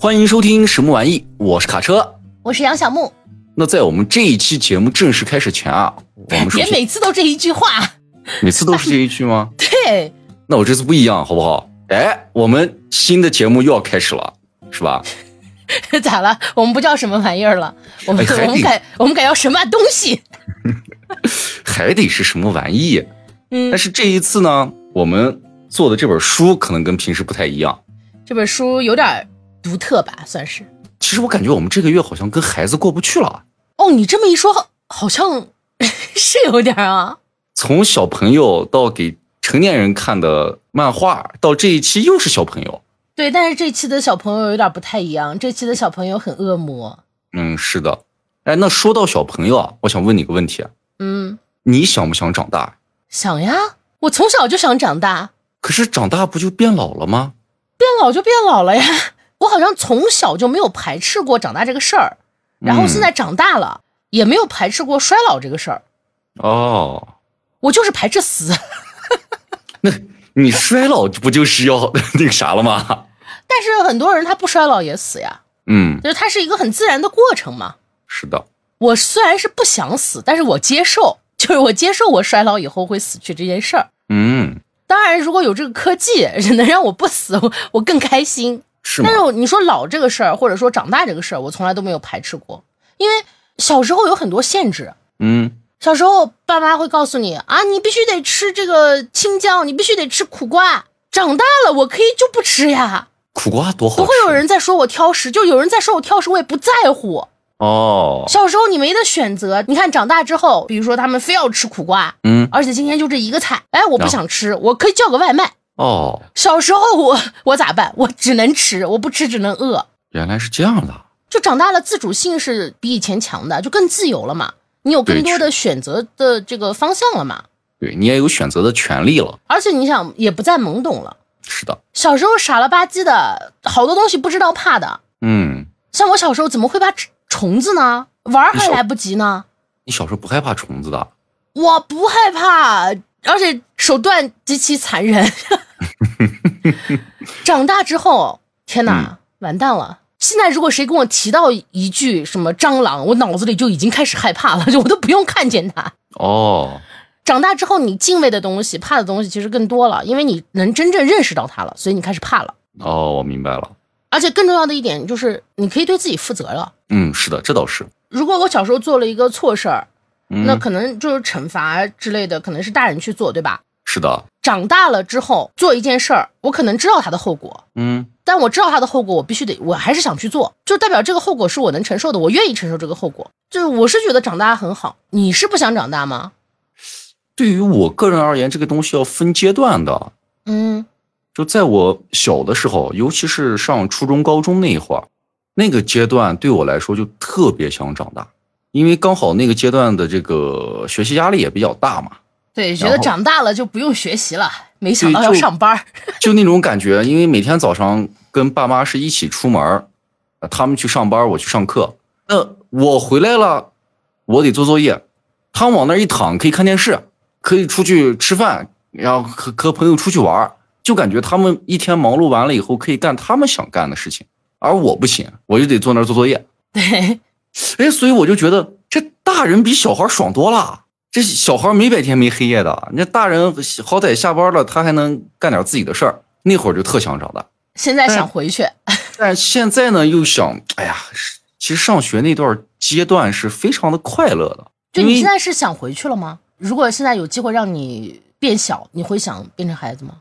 欢迎收听什么玩意？我是卡车，我是杨小木。那在我们这一期节目正式开始前啊，我们别每次都这一句话，每次都是这一句吗？对。那我这次不一样，好不好？哎，我们新的节目又要开始了，是吧？咋了？我们不叫什么玩意儿了？我们我们改我们改叫什么东西？还得是什么玩意？嗯。但是这一次呢，我们做的这本书可能跟平时不太一样。这本书有点独特吧，算是。其实我感觉我们这个月好像跟孩子过不去了。哦，你这么一说，好像是有点啊。从小朋友到给成年人看的漫画，到这一期又是小朋友。对，但是这期的小朋友有点不太一样。这期的小朋友很恶魔。嗯，是的。哎，那说到小朋友啊，我想问你个问题。嗯，你想不想长大？想呀，我从小就想长大。可是长大不就变老了吗？变老就变老了呀。我好像从小就没有排斥过长大这个事儿，然后现在长大了也没有排斥过衰老这个事儿。哦，我就是排斥死。那你衰老不就是要 那个啥了吗？但是很多人他不衰老也死呀，嗯，就是它是一个很自然的过程嘛。是的，我虽然是不想死，但是我接受，就是我接受我衰老以后会死去这件事儿。嗯，当然，如果有这个科技能让我不死，我更开心。是但是你说老这个事儿，或者说长大这个事儿，我从来都没有排斥过，因为小时候有很多限制。嗯，小时候爸妈会告诉你啊，你必须得吃这个青椒，你必须得吃苦瓜。长大了，我可以就不吃呀。苦瓜多好，不会有人在说我挑食，就有人在说我挑食，我也不在乎。哦，小时候你没得选择，你看长大之后，比如说他们非要吃苦瓜，嗯，而且今天就这一个菜，哎，我不想吃，我可以叫个外卖。哦，小时候我我咋办？我只能吃，我不吃只能饿。原来是这样的，就长大了，自主性是比以前强的，就更自由了嘛。你有更多的选择的这个方向了嘛？对你也有选择的权利了。而且你想，也不再懵懂了。是的，小时候傻了吧唧的，好多东西不知道怕的。嗯，像我小时候怎么会怕虫子呢？玩还来不及呢。你小时候不害怕虫子的？我不害怕，而且手段极其残忍。长大之后，天哪，完蛋了！现在如果谁跟我提到一句什么蟑螂，我脑子里就已经开始害怕了，就我都不用看见它。哦。长大之后，你敬畏的东西、怕的东西其实更多了，因为你能真正认识到它了，所以你开始怕了。哦，我明白了。而且更重要的一点就是，你可以对自己负责了。嗯，是的，这倒是。如果我小时候做了一个错事儿，那可能就是惩罚之类的，可能是大人去做，对吧？是的。长大了之后做一件事儿，我可能知道它的后果。嗯。但我知道它的后果，我必须得，我还是想去做，就代表这个后果是我能承受的，我愿意承受这个后果。就是我是觉得长大很好。你是不想长大吗？对于我个人而言，这个东西要分阶段的。嗯，就在我小的时候，尤其是上初中、高中那一会儿，那个阶段对我来说就特别想长大，因为刚好那个阶段的这个学习压力也比较大嘛。对，觉得长大了就不用学习了，没想到要上班，就那种感觉。因为每天早上跟爸妈是一起出门，他们去上班，我去上课。那我回来了，我得做作业，他们往那一躺，可以看电视。可以出去吃饭，然后和和朋友出去玩，就感觉他们一天忙碌完了以后，可以干他们想干的事情，而我不行，我就得坐那儿做作业。对，哎，所以我就觉得这大人比小孩爽多了。这小孩没白天没黑夜的，那大人好歹下班了，他还能干点自己的事儿。那会儿就特想长大，现在想回去，但现在呢又想，哎呀，其实上学那段阶段是非常的快乐的。就你现在是想回去了吗？如果现在有机会让你变小，你会想变成孩子吗？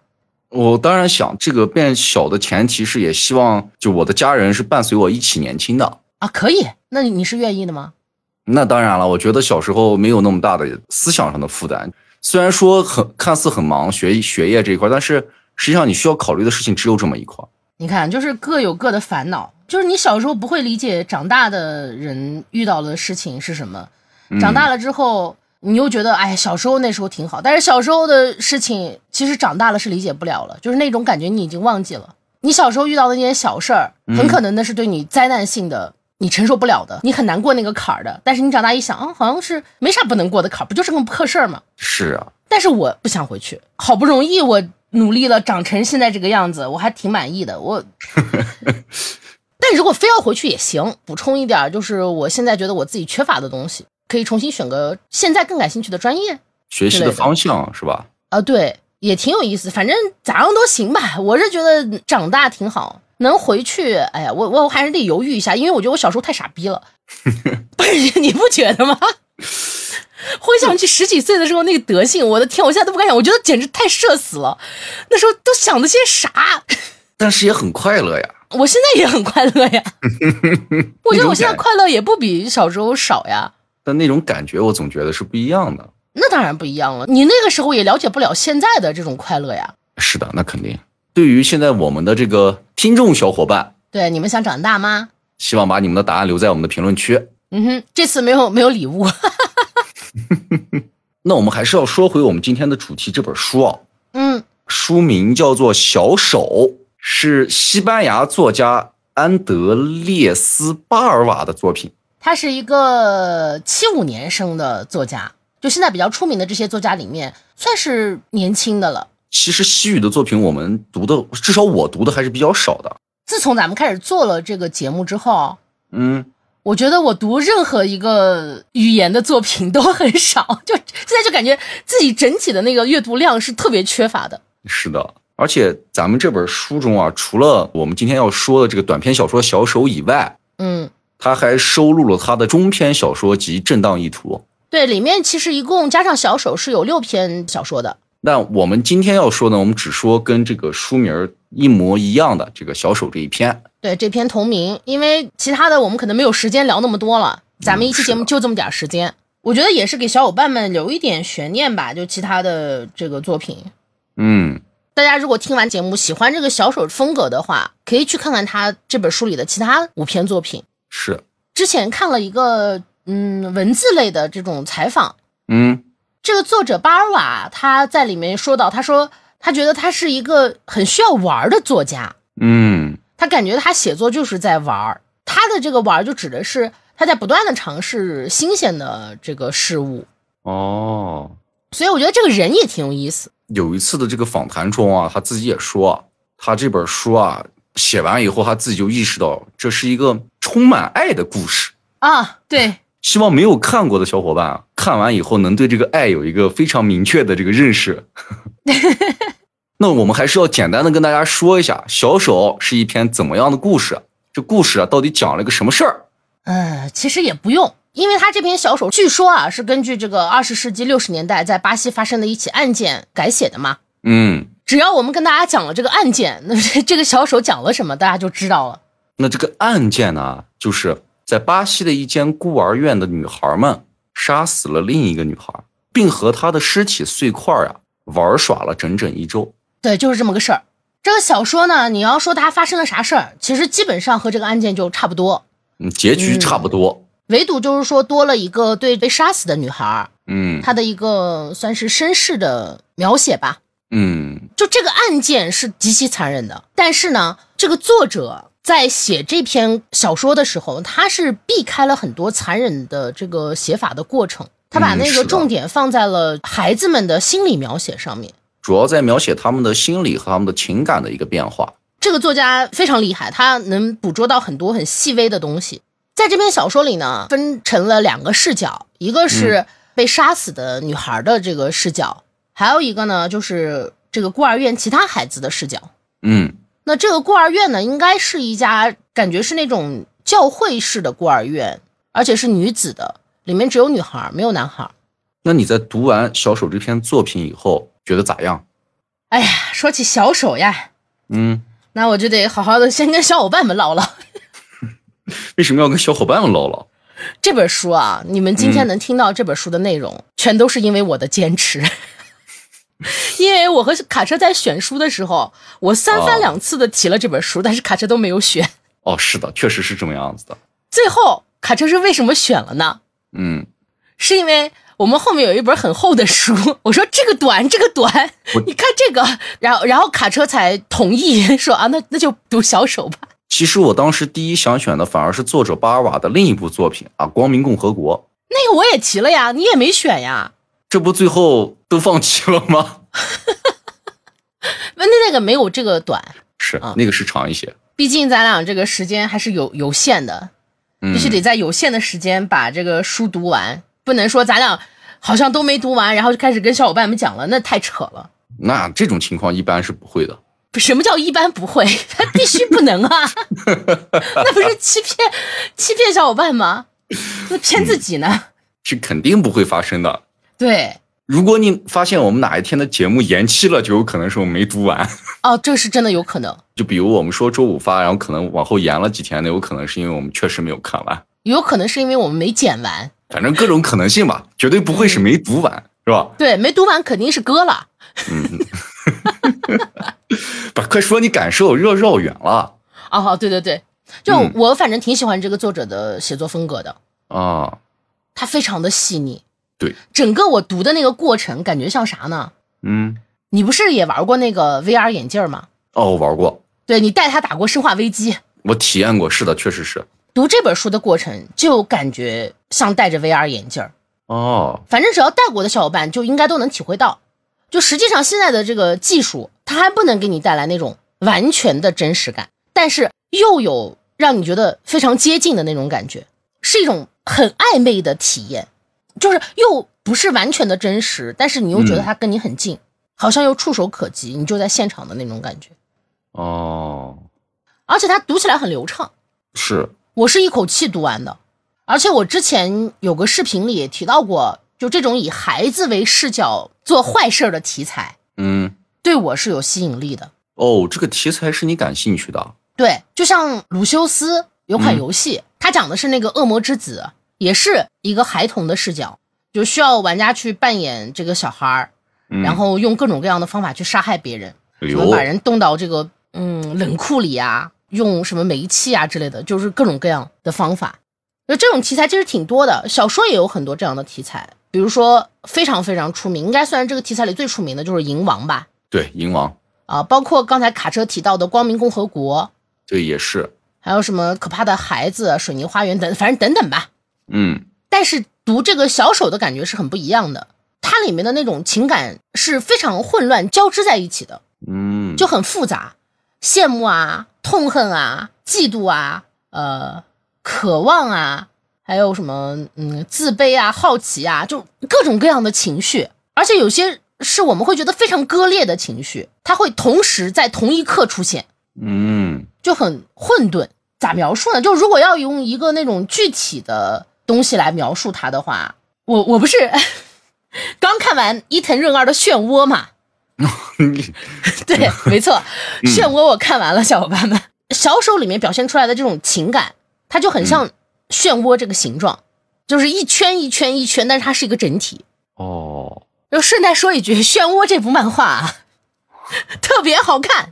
我当然想，这个变小的前提是也希望就我的家人是伴随我一起年轻的啊。可以，那你是愿意的吗？那当然了，我觉得小时候没有那么大的思想上的负担，虽然说很看似很忙学学业这一块，但是实际上你需要考虑的事情只有这么一块。你看，就是各有各的烦恼，就是你小时候不会理解长大的人遇到的事情是什么，长大了之后。你又觉得，哎，小时候那时候挺好，但是小时候的事情，其实长大了是理解不了了，就是那种感觉你已经忘记了。你小时候遇到的那些小事儿，很可能那是对你灾难性的，你承受不了的，你很难过那个坎儿的。但是你长大一想，啊，好像是没啥不能过的坎儿，不就是个破事儿吗？是啊。但是我不想回去，好不容易我努力了，长成现在这个样子，我还挺满意的。我，但如果非要回去也行，补充一点，就是我现在觉得我自己缺乏的东西，可以重新选个现在更感兴趣的专业，学习的方向是吧？啊，对，也挺有意思，反正咋样都行吧。我是觉得长大挺好，能回去，哎呀，我我还是得犹豫一下，因为我觉得我小时候太傻逼了，不是 你不觉得吗？回想起十几岁的时候那个德性，我的天，我现在都不敢想，我觉得简直太社死了。那时候都想的些啥？但是也很快乐呀。我现在也很快乐呀。我觉得我现在快乐也不比小时候少呀。但那种感觉，我总觉得是不一样的。那当然不一样了。你那个时候也了解不了现在的这种快乐呀。是的，那肯定。对于现在我们的这个听众小伙伴，对你们想长大吗？希望把你们的答案留在我们的评论区。嗯哼，这次没有没有礼物。那我们还是要说回我们今天的主题，这本书啊，嗯，书名叫做《小手》，是西班牙作家安德烈斯·巴尔瓦的作品。他是一个七五年生的作家，就现在比较出名的这些作家里面，算是年轻的了。其实西语的作品我们读的，至少我读的还是比较少的。自从咱们开始做了这个节目之后，嗯。我觉得我读任何一个语言的作品都很少，就现在就感觉自己整体的那个阅读量是特别缺乏的。是的，而且咱们这本书中啊，除了我们今天要说的这个短篇小说《小手》以外，嗯，他还收录了他的中篇小说集《震荡意图》。对，里面其实一共加上《小手》是有六篇小说的。那我们今天要说呢，我们只说跟这个书名一模一样的这个《小手》这一篇。对这篇同名，因为其他的我们可能没有时间聊那么多了，咱们一期节目就这么点时间，我觉得也是给小伙伴们留一点悬念吧。就其他的这个作品，嗯，大家如果听完节目喜欢这个小手风格的话，可以去看看他这本书里的其他五篇作品。是，之前看了一个嗯文字类的这种采访，嗯，这个作者巴尔瓦他在里面说到，他说他觉得他是一个很需要玩的作家，嗯。他感觉他写作就是在玩儿，他的这个玩儿就指的是他在不断的尝试新鲜的这个事物哦，所以我觉得这个人也挺有意思。有一次的这个访谈中啊，他自己也说，他这本书啊写完以后，他自己就意识到这是一个充满爱的故事啊。对，希望没有看过的小伙伴啊，看完以后能对这个爱有一个非常明确的这个认识。那我们还是要简单的跟大家说一下，《小手》是一篇怎么样的故事？这故事啊，到底讲了个什么事儿？嗯，其实也不用，因为他这篇《小手》据说啊是根据这个二十世纪六十年代在巴西发生的一起案件改写的嘛。嗯，只要我们跟大家讲了这个案件，那这个小手讲了什么，大家就知道了。那这个案件呢，就是在巴西的一间孤儿院的女孩们杀死了另一个女孩，并和她的尸体碎块啊玩耍了整整一周。对，就是这么个事儿。这个小说呢，你要说它发生了啥事儿，其实基本上和这个案件就差不多，嗯，结局差不多。唯独就是说多了一个对被杀死的女孩，嗯，她的一个算是身世的描写吧。嗯，就这个案件是极其残忍的，但是呢，这个作者在写这篇小说的时候，他是避开了很多残忍的这个写法的过程，他把那个重点放在了孩子们的心理描写上面。主要在描写他们的心理和他们的情感的一个变化。这个作家非常厉害，他能捕捉到很多很细微的东西。在这篇小说里呢，分成了两个视角，一个是被杀死的女孩的这个视角，还有一个呢就是这个孤儿院其他孩子的视角。嗯，那这个孤儿院呢，应该是一家感觉是那种教会式的孤儿院，而且是女子的，里面只有女孩，没有男孩。那你在读完小手这篇作品以后？觉得咋样？哎呀，说起小手呀，嗯，那我就得好好的先跟小伙伴们唠唠。为什么要跟小伙伴们唠唠？这本书啊，你们今天能听到这本书的内容，全都是因为我的坚持。因为我和卡车在选书的时候，我三番两次的提了这本书，但是卡车都没有选。哦，是的，确实是这么样子的。最后，卡车是为什么选了呢？嗯，是因为。我们后面有一本很厚的书，我说这个短，这个短，你看这个，然后然后卡车才同意说啊，那那就读小手吧。其实我当时第一想选的反而是作者巴尔瓦的另一部作品啊，《光明共和国》。那个我也提了呀，你也没选呀。这不最后都放弃了吗？那那个没有这个短，是啊，那个是长一些。毕竟咱俩这个时间还是有有限的，必须得在有限的时间把这个书读完，不能说咱俩好像都没读完，然后就开始跟小伙伴们讲了，那太扯了。那这种情况一般是不会的。什么叫一般不会？他必须不能啊！那不是欺骗欺骗小伙伴吗？那骗自己呢？是肯定不会发生的。对，如果你发现我们哪一天的节目延期了，就有可能是我们没读完。哦，这是真的有可能。就比如我们说周五发，然后可能往后延了几天，那有可能是因为我们确实没有看完，有可能是因为我们没剪完。反正各种可能性吧，绝对不会是没读完，是吧？对，没读完肯定是割了。嗯。不，快说你感受，绕绕远了。哦，对对对，就我反正挺喜欢这个作者的写作风格的啊，他非常的细腻。对，整个我读的那个过程，感觉像啥呢？嗯，你不是也玩过那个 VR 眼镜吗？哦，玩过。对你带他打过《生化危机》，我体验过，是的，确实是。读这本书的过程，就感觉像戴着 VR 眼镜哦，反正只要戴过的小伙伴，就应该都能体会到。就实际上现在的这个技术，它还不能给你带来那种完全的真实感，但是又有让你觉得非常接近的那种感觉，是一种很暧昧的体验，就是又不是完全的真实，但是你又觉得他跟你很近，好像又触手可及，你就在现场的那种感觉。哦，而且他读起来很流畅，是我是一口气读完的，而且我之前有个视频里也提到过。就这种以孩子为视角做坏事的题材，嗯，对我是有吸引力的。哦，这个题材是你感兴趣的？对，就像鲁修斯有款游戏，它讲的是那个恶魔之子，也是一个孩童的视角，就需要玩家去扮演这个小孩儿，然后用各种各样的方法去杀害别人，什么把人冻到这个嗯冷库里啊，用什么煤气啊之类的，就是各种各样的方法。那这种题材其实挺多的，小说也有很多这样的题材。比如说非常非常出名，应该算是这个题材里最出名的，就是《银王》吧？对，《银王》啊，包括刚才卡车提到的《光明共和国》，对也是，还有什么可怕的孩子、水泥花园等，反正等等吧。嗯，但是读这个小手的感觉是很不一样的，它里面的那种情感是非常混乱交织在一起的，嗯，就很复杂，羡慕啊，痛恨啊，嫉妒啊，呃，渴望啊。还有什么？嗯，自卑啊，好奇啊，就各种各样的情绪，而且有些是我们会觉得非常割裂的情绪，它会同时在同一刻出现，嗯，就很混沌。咋描述呢？就如果要用一个那种具体的东西来描述它的话，我我不是 刚看完伊藤润二的《漩涡》嘛？对，没错，《漩涡》我看完了，小伙伴们，小手里面表现出来的这种情感，它就很像。漩涡这个形状，就是一圈一圈一圈，但是它是一个整体。哦，就顺带说一句，《漩涡》这部漫画啊，特别好看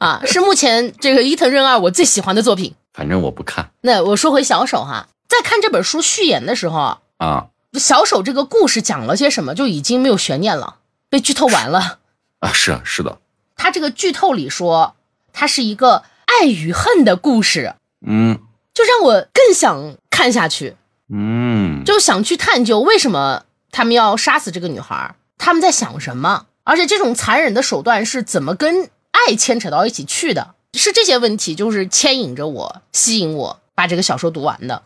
啊，是目前这个伊藤润二我最喜欢的作品。反正我不看。那我说回小手哈，在看这本书序言的时候啊，小手这个故事讲了些什么，就已经没有悬念了，被剧透完了啊。是啊，是的。他这个剧透里说，它是一个爱与恨的故事。嗯。就让我更想看下去，嗯，就想去探究为什么他们要杀死这个女孩，他们在想什么，而且这种残忍的手段是怎么跟爱牵扯到一起去的？是这些问题就是牵引着我，吸引我把这个小说读完的。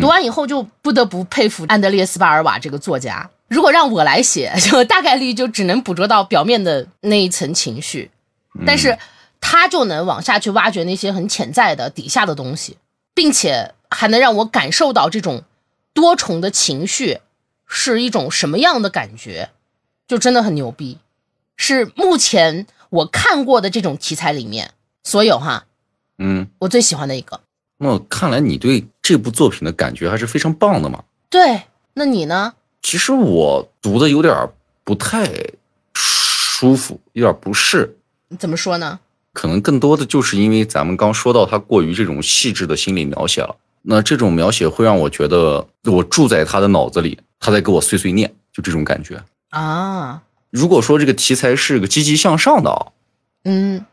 读完以后就不得不佩服安德烈斯巴尔瓦这个作家。如果让我来写，就大概率就只能捕捉到表面的那一层情绪，但是他就能往下去挖掘那些很潜在的底下的东西。并且还能让我感受到这种多重的情绪是一种什么样的感觉，就真的很牛逼，是目前我看过的这种题材里面所有哈，嗯，我最喜欢的一个。那看来你对这部作品的感觉还是非常棒的嘛？对，那你呢？其实我读的有点不太舒服，有点不适。怎么说呢？可能更多的就是因为咱们刚说到他过于这种细致的心理描写了，那这种描写会让我觉得我住在他的脑子里，他在给我碎碎念，就这种感觉啊。如果说这个题材是个积极向上的，嗯，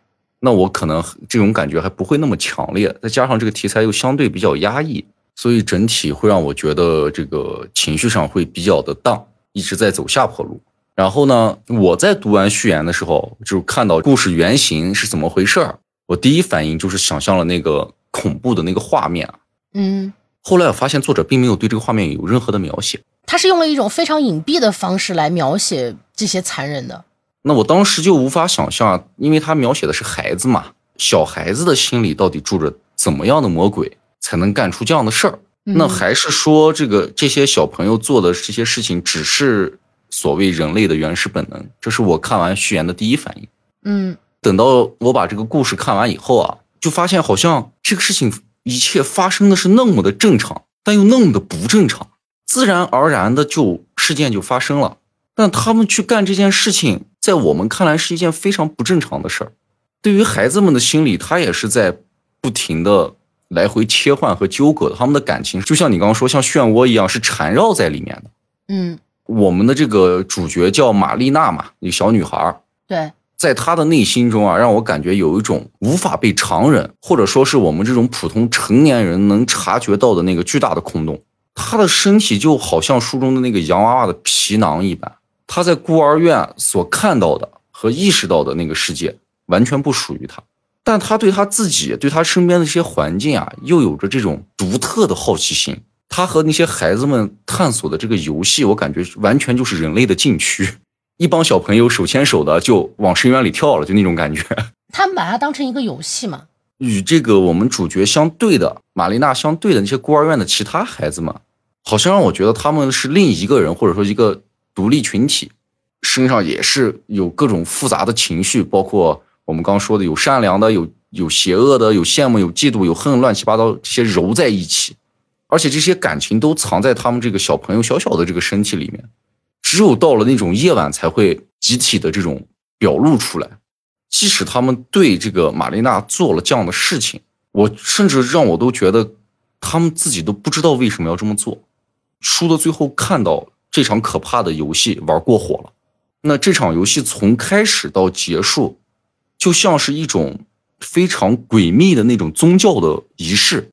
那我可能这种感觉还不会那么强烈。再加上这个题材又相对比较压抑，所以整体会让我觉得这个情绪上会比较的荡，一直在走下坡路。然后呢，我在读完序言的时候，就看到故事原型是怎么回事儿，我第一反应就是想象了那个恐怖的那个画面啊。嗯，后来我发现作者并没有对这个画面有任何的描写。他是用了一种非常隐蔽的方式来描写这些残忍的。那我当时就无法想象，因为他描写的是孩子嘛，小孩子的心里到底住着怎么样的魔鬼，才能干出这样的事儿？那还是说这个这些小朋友做的这些事情只是所谓人类的原始本能？这是我看完序言的第一反应。嗯，等到我把这个故事看完以后啊，就发现好像这个事情一切发生的是那么的正常，但又那么的不正常。自然而然的就事件就发生了，但他们去干这件事情，在我们看来是一件非常不正常的事儿。对于孩子们的心理，他也是在不停的来回切换和纠葛的。他们的感情就像你刚刚说，像漩涡一样，是缠绕在里面的。嗯，我们的这个主角叫玛丽娜嘛，一个小女孩。对，在她的内心中啊，让我感觉有一种无法被常人或者说是我们这种普通成年人能察觉到的那个巨大的空洞。他的身体就好像书中的那个洋娃娃的皮囊一般，他在孤儿院所看到的和意识到的那个世界完全不属于他，但他对他自己、对他身边的这些环境啊，又有着这种独特的好奇心。他和那些孩子们探索的这个游戏，我感觉完全就是人类的禁区，一帮小朋友手牵手的就往深渊里跳了，就那种感觉。他们把它当成一个游戏嘛？与这个我们主角相对的玛丽娜相对的那些孤儿院的其他孩子们，好像让我觉得他们是另一个人，或者说一个独立群体，身上也是有各种复杂的情绪，包括我们刚说的有善良的，有有邪恶的，有羡慕，有嫉妒，有恨，乱七八糟这些揉在一起，而且这些感情都藏在他们这个小朋友小小的这个身体里面，只有到了那种夜晚才会集体的这种表露出来。即使他们对这个玛丽娜做了这样的事情，我甚至让我都觉得，他们自己都不知道为什么要这么做。书的最后看到这场可怕的游戏玩过火了，那这场游戏从开始到结束，就像是一种非常诡秘的那种宗教的仪式。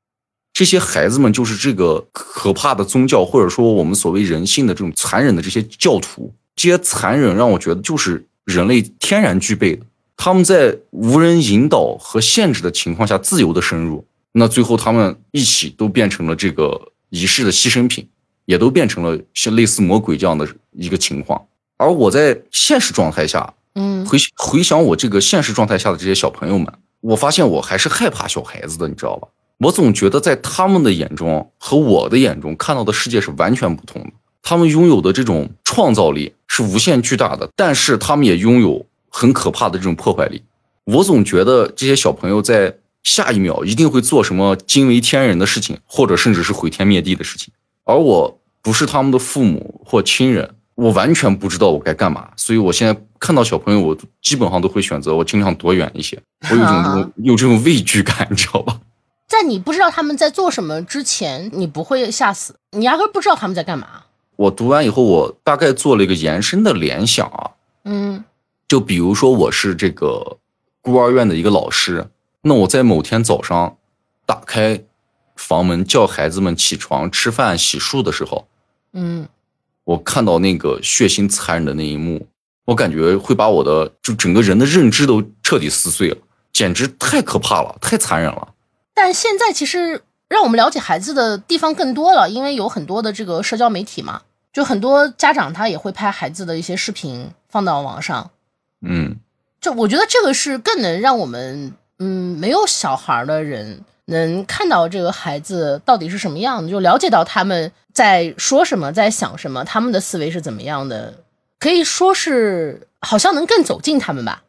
这些孩子们就是这个可怕的宗教，或者说我们所谓人性的这种残忍的这些教徒。这些残忍让我觉得就是人类天然具备的。他们在无人引导和限制的情况下自由的深入，那最后他们一起都变成了这个仪式的牺牲品，也都变成了像类似魔鬼这样的一个情况。而我在现实状态下，嗯，回回想我这个现实状态下的这些小朋友们，我发现我还是害怕小孩子的，你知道吧？我总觉得在他们的眼中和我的眼中看到的世界是完全不同的。他们拥有的这种创造力是无限巨大的，但是他们也拥有。很可怕的这种破坏力，我总觉得这些小朋友在下一秒一定会做什么惊为天人的事情，或者甚至是毁天灭地的事情。而我不是他们的父母或亲人，我完全不知道我该干嘛。所以我现在看到小朋友，我基本上都会选择我尽量躲远一些。我有种这种有这种畏惧感，你知道吧？在你不知道他们在做什么之前，你不会吓死，你压根不知道他们在干嘛。我读完以后，我大概做了一个延伸的联想啊，嗯。就比如说，我是这个孤儿院的一个老师，那我在某天早上打开房门叫孩子们起床吃饭洗漱的时候，嗯，我看到那个血腥残忍的那一幕，我感觉会把我的就整个人的认知都彻底撕碎了，简直太可怕了，太残忍了。但现在其实让我们了解孩子的地方更多了，因为有很多的这个社交媒体嘛，就很多家长他也会拍孩子的一些视频放到网上。嗯，就我觉得这个是更能让我们，嗯，没有小孩的人能看到这个孩子到底是什么样的，就了解到他们在说什么，在想什么，他们的思维是怎么样的，可以说是好像能更走近他们吧。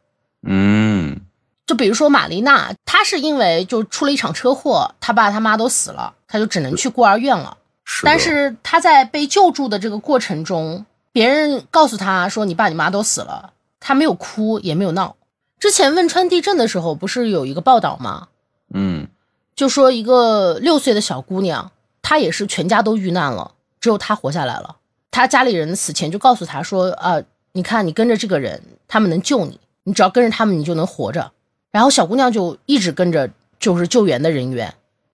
嗯，就比如说玛丽娜，她是因为就出了一场车祸，她爸她妈都死了，她就只能去孤儿院了。是，但是她在被救助的这个过程中，别人告诉她说你爸你妈都死了。她没有哭，也没有闹。之前汶川地震的时候，不是有一个报道吗？嗯，就说一个六岁的小姑娘，她也是全家都遇难了，只有他活下来了。他家里人死前就告诉他说：“啊，你看你跟着这个人，他们能救你，你只要跟着他们，你就能活着。”然后小姑娘就一直跟着，就是救援的人员，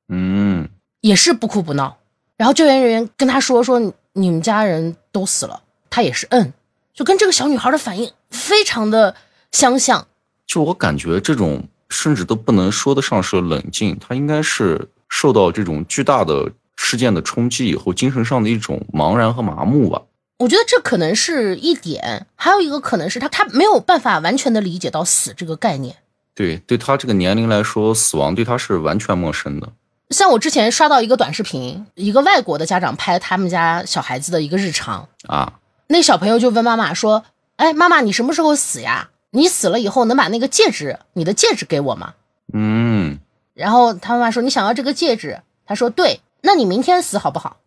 嗯，也是不哭不闹。然后救援人员跟她说：“说你们家人都死了。”她也是嗯。就跟这个小女孩的反应非常的相像，就我感觉这种甚至都不能说得上是冷静，他应该是受到这种巨大的事件的冲击以后，精神上的一种茫然和麻木吧。我觉得这可能是一点，还有一个可能是他他没有办法完全的理解到死这个概念。对，对他这个年龄来说，死亡对他是完全陌生的。像我之前刷到一个短视频，一个外国的家长拍他们家小孩子的一个日常啊，那小朋友就问妈妈说：“哎，妈妈，你什么时候死呀？你死了以后能把那个戒指，你的戒指给我吗？”嗯，然后他妈妈说：“你想要这个戒指？”他说：“对，那你明天死好不好？”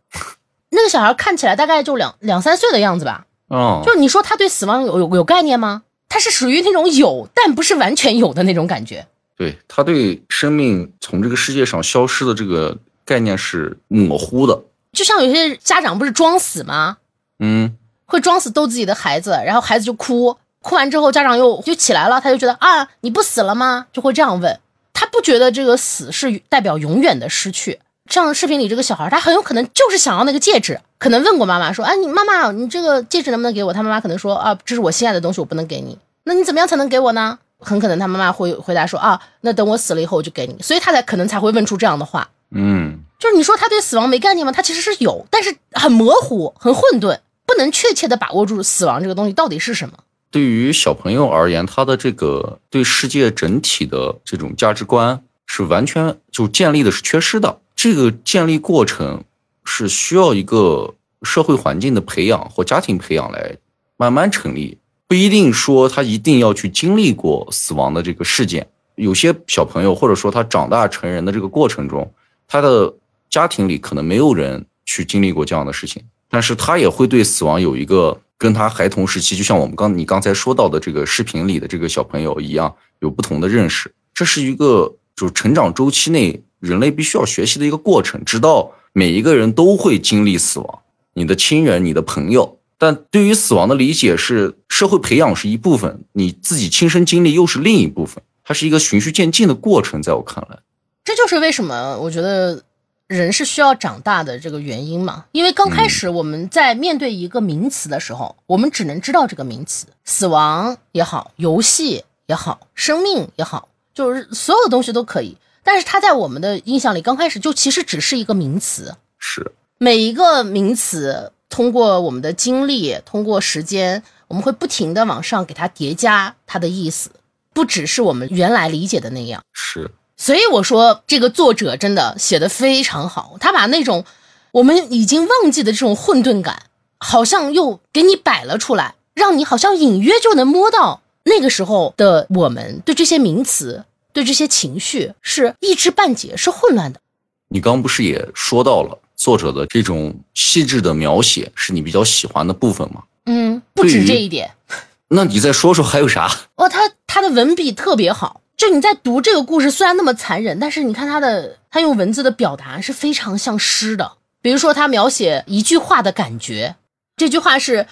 那个小孩看起来大概就两两三岁的样子吧，哦，就你说他对死亡有有有概念吗？他是属于那种有，但不是完全有的那种感觉。对他对生命从这个世界上消失的这个概念是模糊的，就像有些家长不是装死吗？嗯，会装死逗自己的孩子，然后孩子就哭，哭完之后家长又就起来了，他就觉得啊你不死了吗？就会这样问，他不觉得这个死是代表永远的失去。像视频里这个小孩，他很有可能就是想要那个戒指，可能问过妈妈说，哎，你妈妈，你这个戒指能不能给我？他妈妈可能说，啊，这是我心爱的东西，我不能给你。那你怎么样才能给我呢？很可能他妈妈会回答说，啊，那等我死了以后我就给你。所以他才可能才会问出这样的话。嗯，就是你说他对死亡没概念吗？他其实是有，但是很模糊、很混沌，不能确切的把握住死亡这个东西到底是什么。对于小朋友而言，他的这个对世界整体的这种价值观是完全就建立的是缺失的。这个建立过程是需要一个社会环境的培养或家庭培养来慢慢成立，不一定说他一定要去经历过死亡的这个事件。有些小朋友或者说他长大成人的这个过程中，他的家庭里可能没有人去经历过这样的事情，但是他也会对死亡有一个跟他孩童时期，就像我们刚你刚才说到的这个视频里的这个小朋友一样，有不同的认识。这是一个就是成长周期内。人类必须要学习的一个过程，直到每一个人都会经历死亡，你的亲人、你的朋友，但对于死亡的理解是社会培养是一部分，你自己亲身经历又是另一部分，它是一个循序渐进的过程。在我看来，这就是为什么我觉得人是需要长大的这个原因嘛。因为刚开始我们在面对一个名词的时候，我们只能知道这个名词，死亡也好，游戏也好，生命也好，就是所有东西都可以。但是它在我们的印象里，刚开始就其实只是一个名词。是每一个名词，通过我们的经历，通过时间，我们会不停的往上给它叠加它的意思，不只是我们原来理解的那样。是，所以我说这个作者真的写的非常好，他把那种我们已经忘记的这种混沌感，好像又给你摆了出来，让你好像隐约就能摸到那个时候的我们对这些名词。对这些情绪是一知半解，是混乱的。你刚不是也说到了作者的这种细致的描写是你比较喜欢的部分吗？嗯，不止这一点。那你再说说还有啥？哦，他他的文笔特别好，就你在读这个故事，虽然那么残忍，但是你看他的他用文字的表达是非常像诗的。比如说他描写一句话的感觉，这句话是：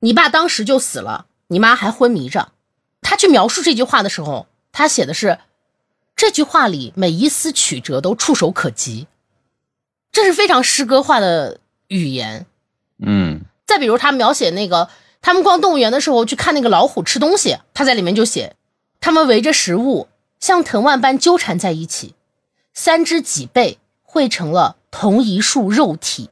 你爸当时就死了，你妈还昏迷着。他去描述这句话的时候，他写的是。这句话里每一丝曲折都触手可及，这是非常诗歌化的语言。嗯，再比如他描写那个他们逛动物园的时候去看那个老虎吃东西，他在里面就写，他们围着食物像藤蔓般纠缠在一起，三只脊背汇成了同一束肉体，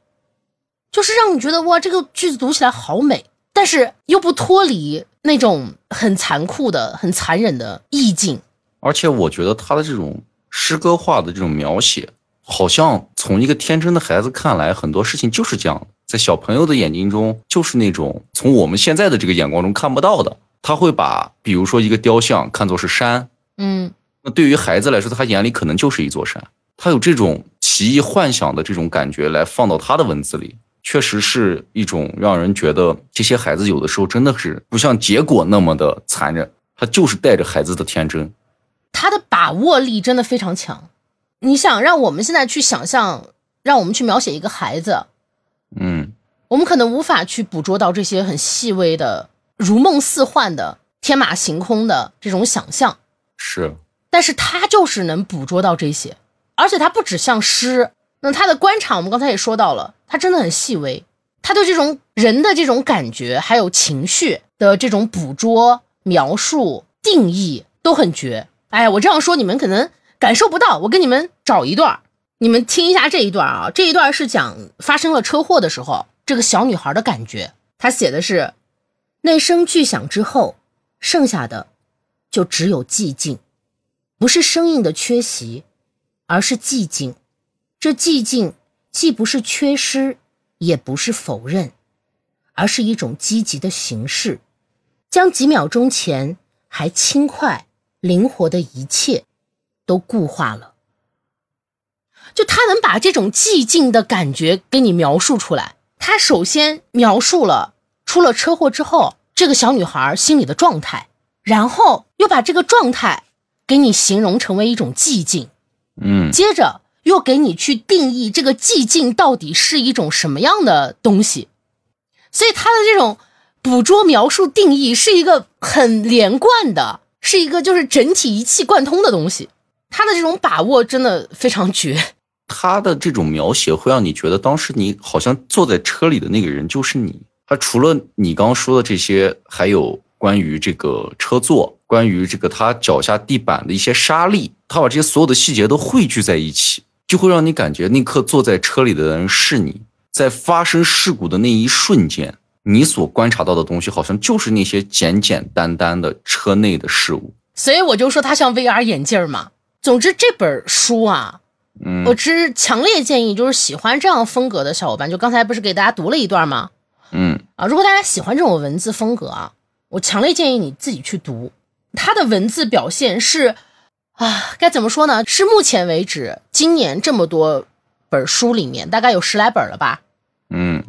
就是让你觉得哇，这个句子读起来好美，但是又不脱离那种很残酷的、很残忍的意境。而且我觉得他的这种诗歌化的这种描写，好像从一个天真的孩子看来，很多事情就是这样，在小朋友的眼睛中，就是那种从我们现在的这个眼光中看不到的。他会把，比如说一个雕像看作是山，嗯，那对于孩子来说，他眼里可能就是一座山。他有这种奇异幻想的这种感觉来放到他的文字里，确实是一种让人觉得这些孩子有的时候真的是不像结果那么的残忍，他就是带着孩子的天真。他的把握力真的非常强，你想让我们现在去想象，让我们去描写一个孩子，嗯，我们可能无法去捕捉到这些很细微的、如梦似幻的、天马行空的这种想象，是，但是他就是能捕捉到这些，而且他不只像诗，那他的观察，我们刚才也说到了，他真的很细微，他对这种人的这种感觉还有情绪的这种捕捉、描述、定义都很绝。哎，我这样说你们可能感受不到，我给你们找一段，你们听一下这一段啊。这一段是讲发生了车祸的时候，这个小女孩的感觉。她写的是，那声巨响之后，剩下的就只有寂静，不是声音的缺席，而是寂静。这寂静既不是缺失，也不是否认，而是一种积极的形式，将几秒钟前还轻快。灵活的一切，都固化了。就他能把这种寂静的感觉给你描述出来。他首先描述了出了车祸之后这个小女孩心里的状态，然后又把这个状态给你形容成为一种寂静。嗯，接着又给你去定义这个寂静到底是一种什么样的东西。所以他的这种捕捉、描述、定义是一个很连贯的。是一个就是整体一气贯通的东西，他的这种把握真的非常绝。他的这种描写会让你觉得当时你好像坐在车里的那个人就是你。他除了你刚刚说的这些，还有关于这个车座，关于这个他脚下地板的一些沙粒，他把这些所有的细节都汇聚在一起，就会让你感觉那刻坐在车里的人是你，在发生事故的那一瞬间。你所观察到的东西，好像就是那些简简单单的车内的事物，所以我就说它像 VR 眼镜嘛。总之这本书啊，嗯，我只强烈建议，就是喜欢这样风格的小伙伴，就刚才不是给大家读了一段吗？嗯，啊，如果大家喜欢这种文字风格啊，我强烈建议你自己去读。它的文字表现是，啊，该怎么说呢？是目前为止今年这么多本书里面，大概有十来本了吧？嗯，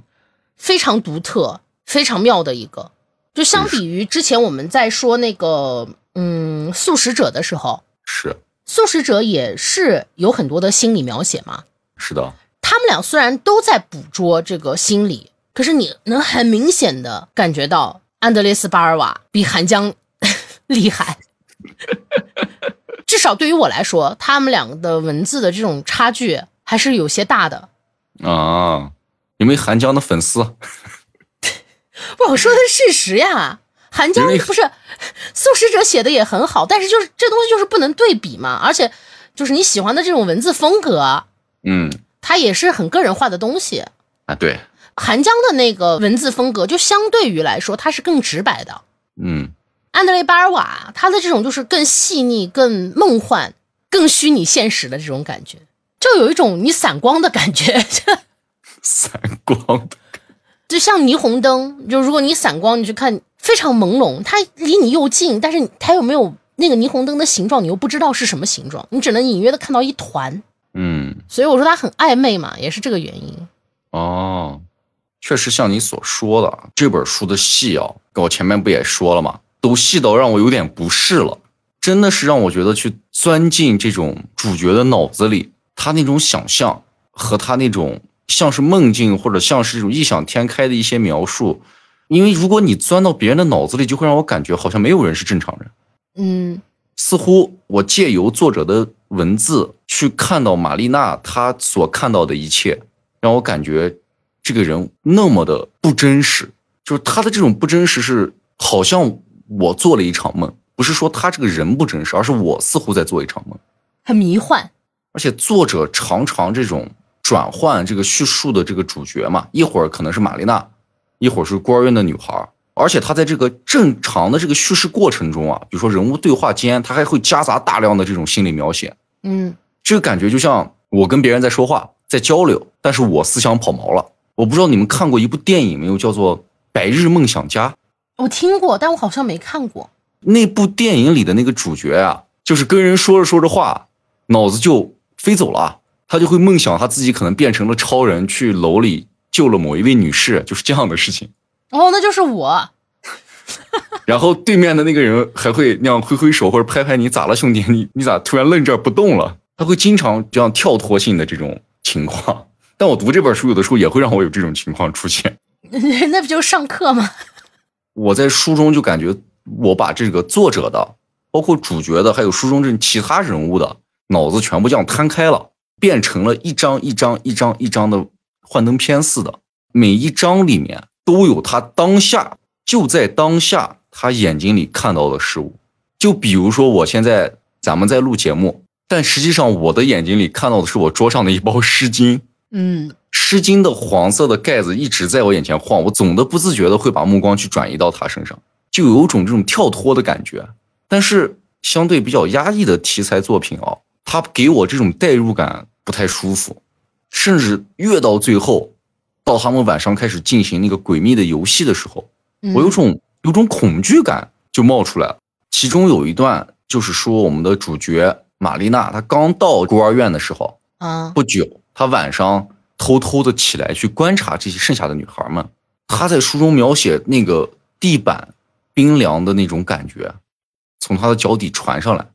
非常独特。非常妙的一个，就相比于之前我们在说那个嗯素食者的时候，是素食者也是有很多的心理描写嘛。是的，他们俩虽然都在捕捉这个心理，可是你能很明显的感觉到安德烈斯巴尔瓦比韩江 厉害。至少对于我来说，他们两个的文字的这种差距还是有些大的。啊，有没有韩江的粉丝？不，我说的是事实呀。韩江不是素食者写的也很好，但是就是这东西就是不能对比嘛。而且就是你喜欢的这种文字风格，嗯，它也是很个人化的东西啊。对，韩江的那个文字风格就相对于来说，它是更直白的。嗯，安德烈巴尔瓦他的这种就是更细腻、更梦幻、更虚拟现实的这种感觉，就有一种你散光的感觉。散光的。就像霓虹灯，就如果你散光，你去看非常朦胧，它离你又近，但是它又没有那个霓虹灯的形状，你又不知道是什么形状，你只能隐约的看到一团。嗯，所以我说它很暧昧嘛，也是这个原因。哦，确实像你所说的，这本书的细啊，我前面不也说了嘛？都细到让我有点不适了，真的是让我觉得去钻进这种主角的脑子里，他那种想象和他那种。像是梦境，或者像是这种异想天开的一些描述，因为如果你钻到别人的脑子里，就会让我感觉好像没有人是正常人。嗯，似乎我借由作者的文字去看到玛丽娜她所看到的一切，让我感觉这个人那么的不真实。就是他的这种不真实，是好像我做了一场梦，不是说他这个人不真实，而是我似乎在做一场梦，很迷幻。而且作者常常这种。转换这个叙述的这个主角嘛，一会儿可能是玛丽娜，一会儿是孤儿院的女孩，而且他在这个正常的这个叙事过程中啊，比如说人物对话间，他还会夹杂大量的这种心理描写。嗯，这个感觉就像我跟别人在说话，在交流，但是我思想跑毛了。我不知道你们看过一部电影没有，叫做《白日梦想家》。我听过，但我好像没看过。那部电影里的那个主角啊，就是跟人说着说着话，脑子就飞走了。他就会梦想他自己可能变成了超人，去楼里救了某一位女士，就是这样的事情。哦，那就是我。然后对面的那个人还会那样挥挥手或者拍拍你，咋了，兄弟？你你咋突然愣这儿不动了？他会经常这样跳脱性的这种情况。但我读这本书，有的时候也会让我有这种情况出现。那不就是上课吗？我在书中就感觉，我把这个作者的，包括主角的，还有书中这其他人物的脑子全部这样摊开了。变成了一张一张一张一张的幻灯片似的，每一张里面都有他当下就在当下他眼睛里看到的事物。就比如说，我现在咱们在录节目，但实际上我的眼睛里看到的是我桌上的一包湿巾。嗯，湿巾的黄色的盖子一直在我眼前晃，我总的不自觉的会把目光去转移到他身上，就有种这种跳脱的感觉。但是相对比较压抑的题材作品啊，它给我这种代入感不太舒服，甚至越到最后，到他们晚上开始进行那个诡秘的游戏的时候，嗯我有种有种恐惧感就冒出来了。其中有一段就是说我们的主角玛丽娜，她刚到孤儿院的时候，啊，不久，她晚上偷偷的起来去观察这些剩下的女孩们。她在书中描写那个地板冰凉的那种感觉，从她的脚底传上来，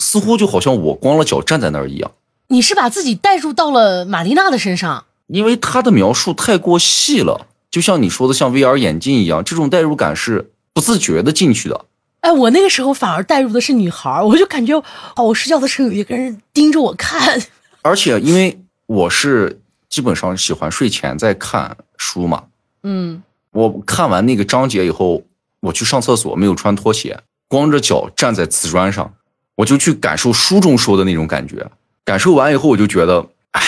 似乎就好像我光了脚站在那儿一样。你是把自己带入到了玛丽娜的身上。因为她的描述太过细了，就像你说的，像 VR 眼镜一样，这种代入感是不自觉的进去的。哎，我那个时候反而带入的是女孩，我就感觉哦，我睡觉的时候有一个人盯着我看。而且因为我是基本上喜欢睡前在看书嘛，嗯，我看完那个章节以后，我去上厕所，没有穿拖鞋，光着脚站在瓷砖上，我就去感受书中说的那种感觉。感受完以后，我就觉得，哎，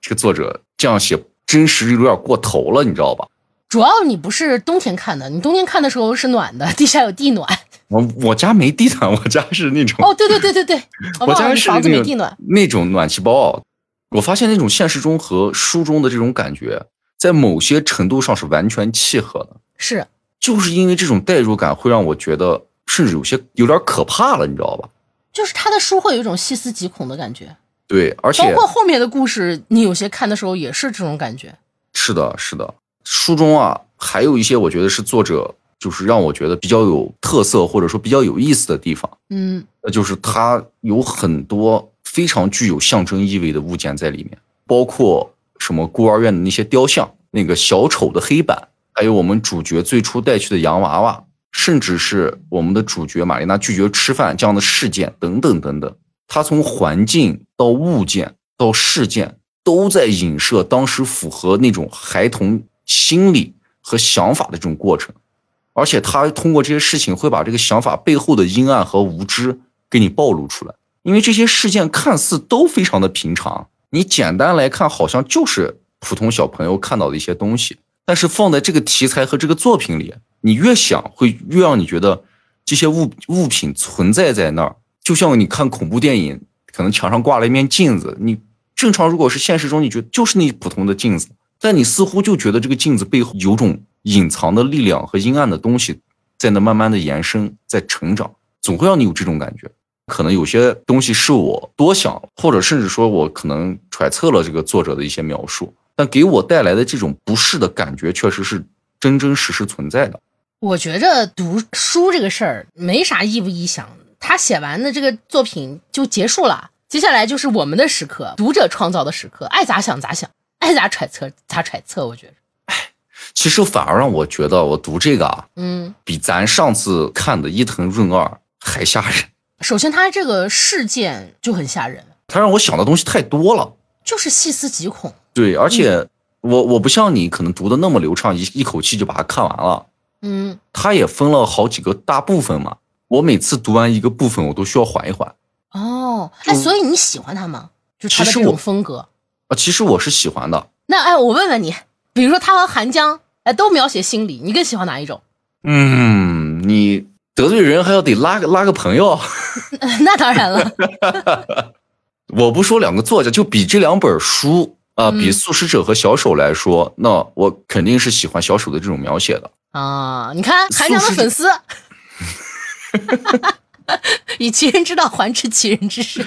这个作者这样写真实有点过头了，你知道吧？主要你不是冬天看的，你冬天看的时候是暖的，地下有地暖。我我家没地暖，我家是那种哦，对对对对对，我家是房子没地暖。那种暖气包啊。我发现那种现实中和书中的这种感觉，在某些程度上是完全契合的。是，就是因为这种代入感，会让我觉得甚至有些有点可怕了，你知道吧？就是他的书会有一种细思极恐的感觉，对，而且包括后面的故事，你有些看的时候也是这种感觉。是的，是的，书中啊还有一些我觉得是作者就是让我觉得比较有特色或者说比较有意思的地方，嗯。那就是它有很多非常具有象征意味的物件在里面，包括什么孤儿院的那些雕像，那个小丑的黑板，还有我们主角最初带去的洋娃娃，甚至是我们的主角玛丽娜拒绝吃饭这样的事件等等等等。它从环境到物件到事件，都在影射当时符合那种孩童心理和想法的这种过程。而且他通过这些事情会把这个想法背后的阴暗和无知给你暴露出来，因为这些事件看似都非常的平常，你简单来看好像就是普通小朋友看到的一些东西，但是放在这个题材和这个作品里，你越想会越让你觉得这些物物品存在在那儿，就像你看恐怖电影，可能墙上挂了一面镜子，你正常如果是现实中，你觉得就是那普通的镜子，但你似乎就觉得这个镜子背后有种隐藏的力量和阴暗的东西在那慢慢的延伸，在成长，总会让你有这种感觉。可能有些东西是我多想，或者甚至说我可能揣测了这个作者的一些描述，但给我带来的这种不适的感觉，确实是真真实实存在的。我觉着读书这个事儿没啥意不意想，他写完的这个作品就结束了，接下来就是我们的时刻，读者创造的时刻，爱咋想咋想，爱咋揣测咋揣测。我觉着，哎其实反而让我觉得，我读这个啊，嗯，比咱上次看的伊藤润二还吓人。首先他这个事件就很吓人，他让我想的东西太多了。就是细思极恐。对，而且我我不像你可能读的那么流畅，一一口气就把它看完了。嗯，它也分了好几个大部分嘛。我每次读完一个部分，我都需要缓一缓。哦，哎，所以你喜欢他吗？就他的这种风格。啊，其实我是喜欢的。那哎，我问问你，比如说他和韩江，哎，都描写心理，你更喜欢哪一种？嗯，你得罪人还要得拉个拉个朋友。那当然了，我不说两个作家，就比这两本书啊、比嗯《素食者》和《小手》来说，那我肯定是喜欢小手的这种描写的。啊，你看韩江的粉丝，以其人之道还治其人之身。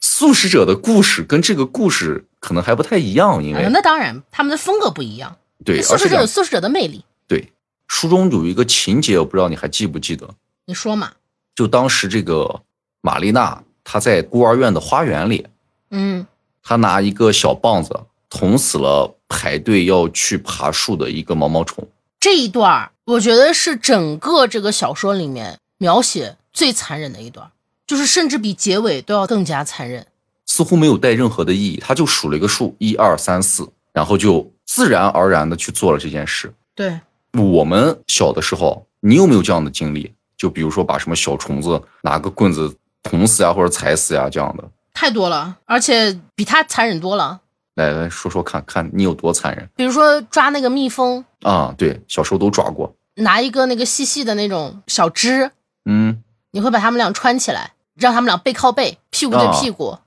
素食者的故事跟这个故事可能还不太一样，因为、啊那当然，他们的风格不一样。对，素食者有素食者的魅力，对书中有一个情节，我不知道你还记不记得，你说嘛？就当时这个玛丽娜她在孤儿院的花园里，嗯她拿一个小棒子捅死了排队要去爬树的一个毛毛虫。这一段儿我觉得是整个这个小说里面描写最残忍的一段，就是甚至比结尾都要更加残忍。似乎没有带任何的意义，他就数了一个数，一二三四，然后就自然而然的去做了这件事。对，我们小的时候，你有没有这样的经历？就比如说把什么小虫子拿个棍子捅死呀或者踩死呀这样的。太多了，而且比他残忍多了。来来说说看看你有多残忍比如说抓那个蜜蜂，啊？对，小时候都抓过。拿一个那个细细的那种小枝，嗯你会把他们俩穿起来，让他们俩背靠背，屁股对屁股，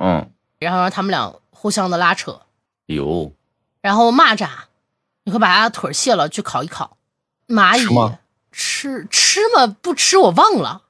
嗯，然后让他们俩互相的拉扯。有然后蚂蚱，你会把它腿儿卸了去烤一烤。蚂蚁吃吗吃吃吗？不吃我忘了，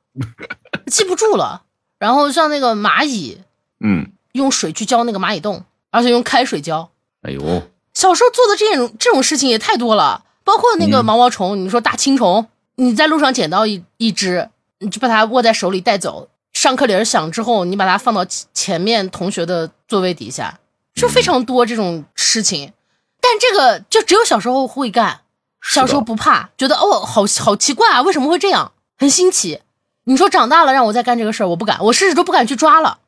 记不住了。然后像那个蚂蚁，嗯，用水去浇那个蚂蚁洞，而且用开水浇。哎呦，小时候做的这种这种事情也太多了，包括那个嗯毛毛虫，你说大青虫，你在路上捡到一一只，你就把它握在手里带走。上课铃儿响之后，你把它放到前前面同学的座位底下，就非常多这种事情。但这个就只有小时候会干，小时候不怕，觉得哦，好好奇怪啊，为什么会这样？很新奇。你说长大了让我再干这个事儿，我不敢，我甚至都不敢去抓了，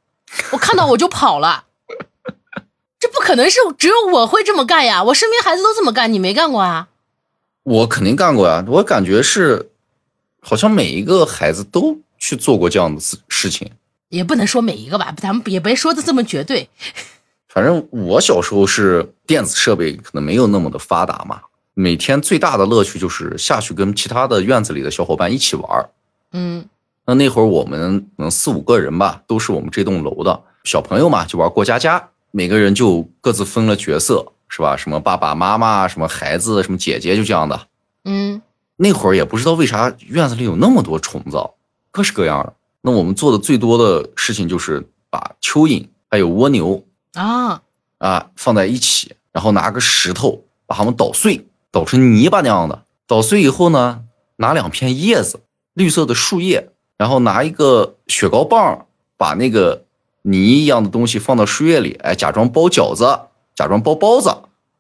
我看到我就跑了。这不可能是只有我会这么干呀！我身边孩子都这么干，你没干过啊？我肯定干过呀，我感觉是，好像每一个孩子都去做过这样的事事情。也不能说每一个吧，咱们也别说的这么绝对。反正我小时候是电子设备可能没有那么的发达嘛，每天最大的乐趣就是下去跟其他的院子里的小伙伴一起玩儿。嗯那那会儿我们可能四五个人吧，都是我们这栋楼的小朋友嘛，就玩过家家，每个人就各自分了角色，是吧？什么爸爸妈妈，什么孩子，什么姐姐，就这样的。嗯，那会儿也不知道为啥院子里有那么多虫子，各式各样的。那我们做的最多的事情就是把蚯蚓还有蜗牛啊，啊放在一起，然后拿个石头把它们捣碎，捣成泥巴那样的。捣碎以后呢，拿两片叶子，绿色的树叶，然后拿一个雪糕棒，把那个泥一样的东西放到树叶里，哎，假装包饺子，假装包包子。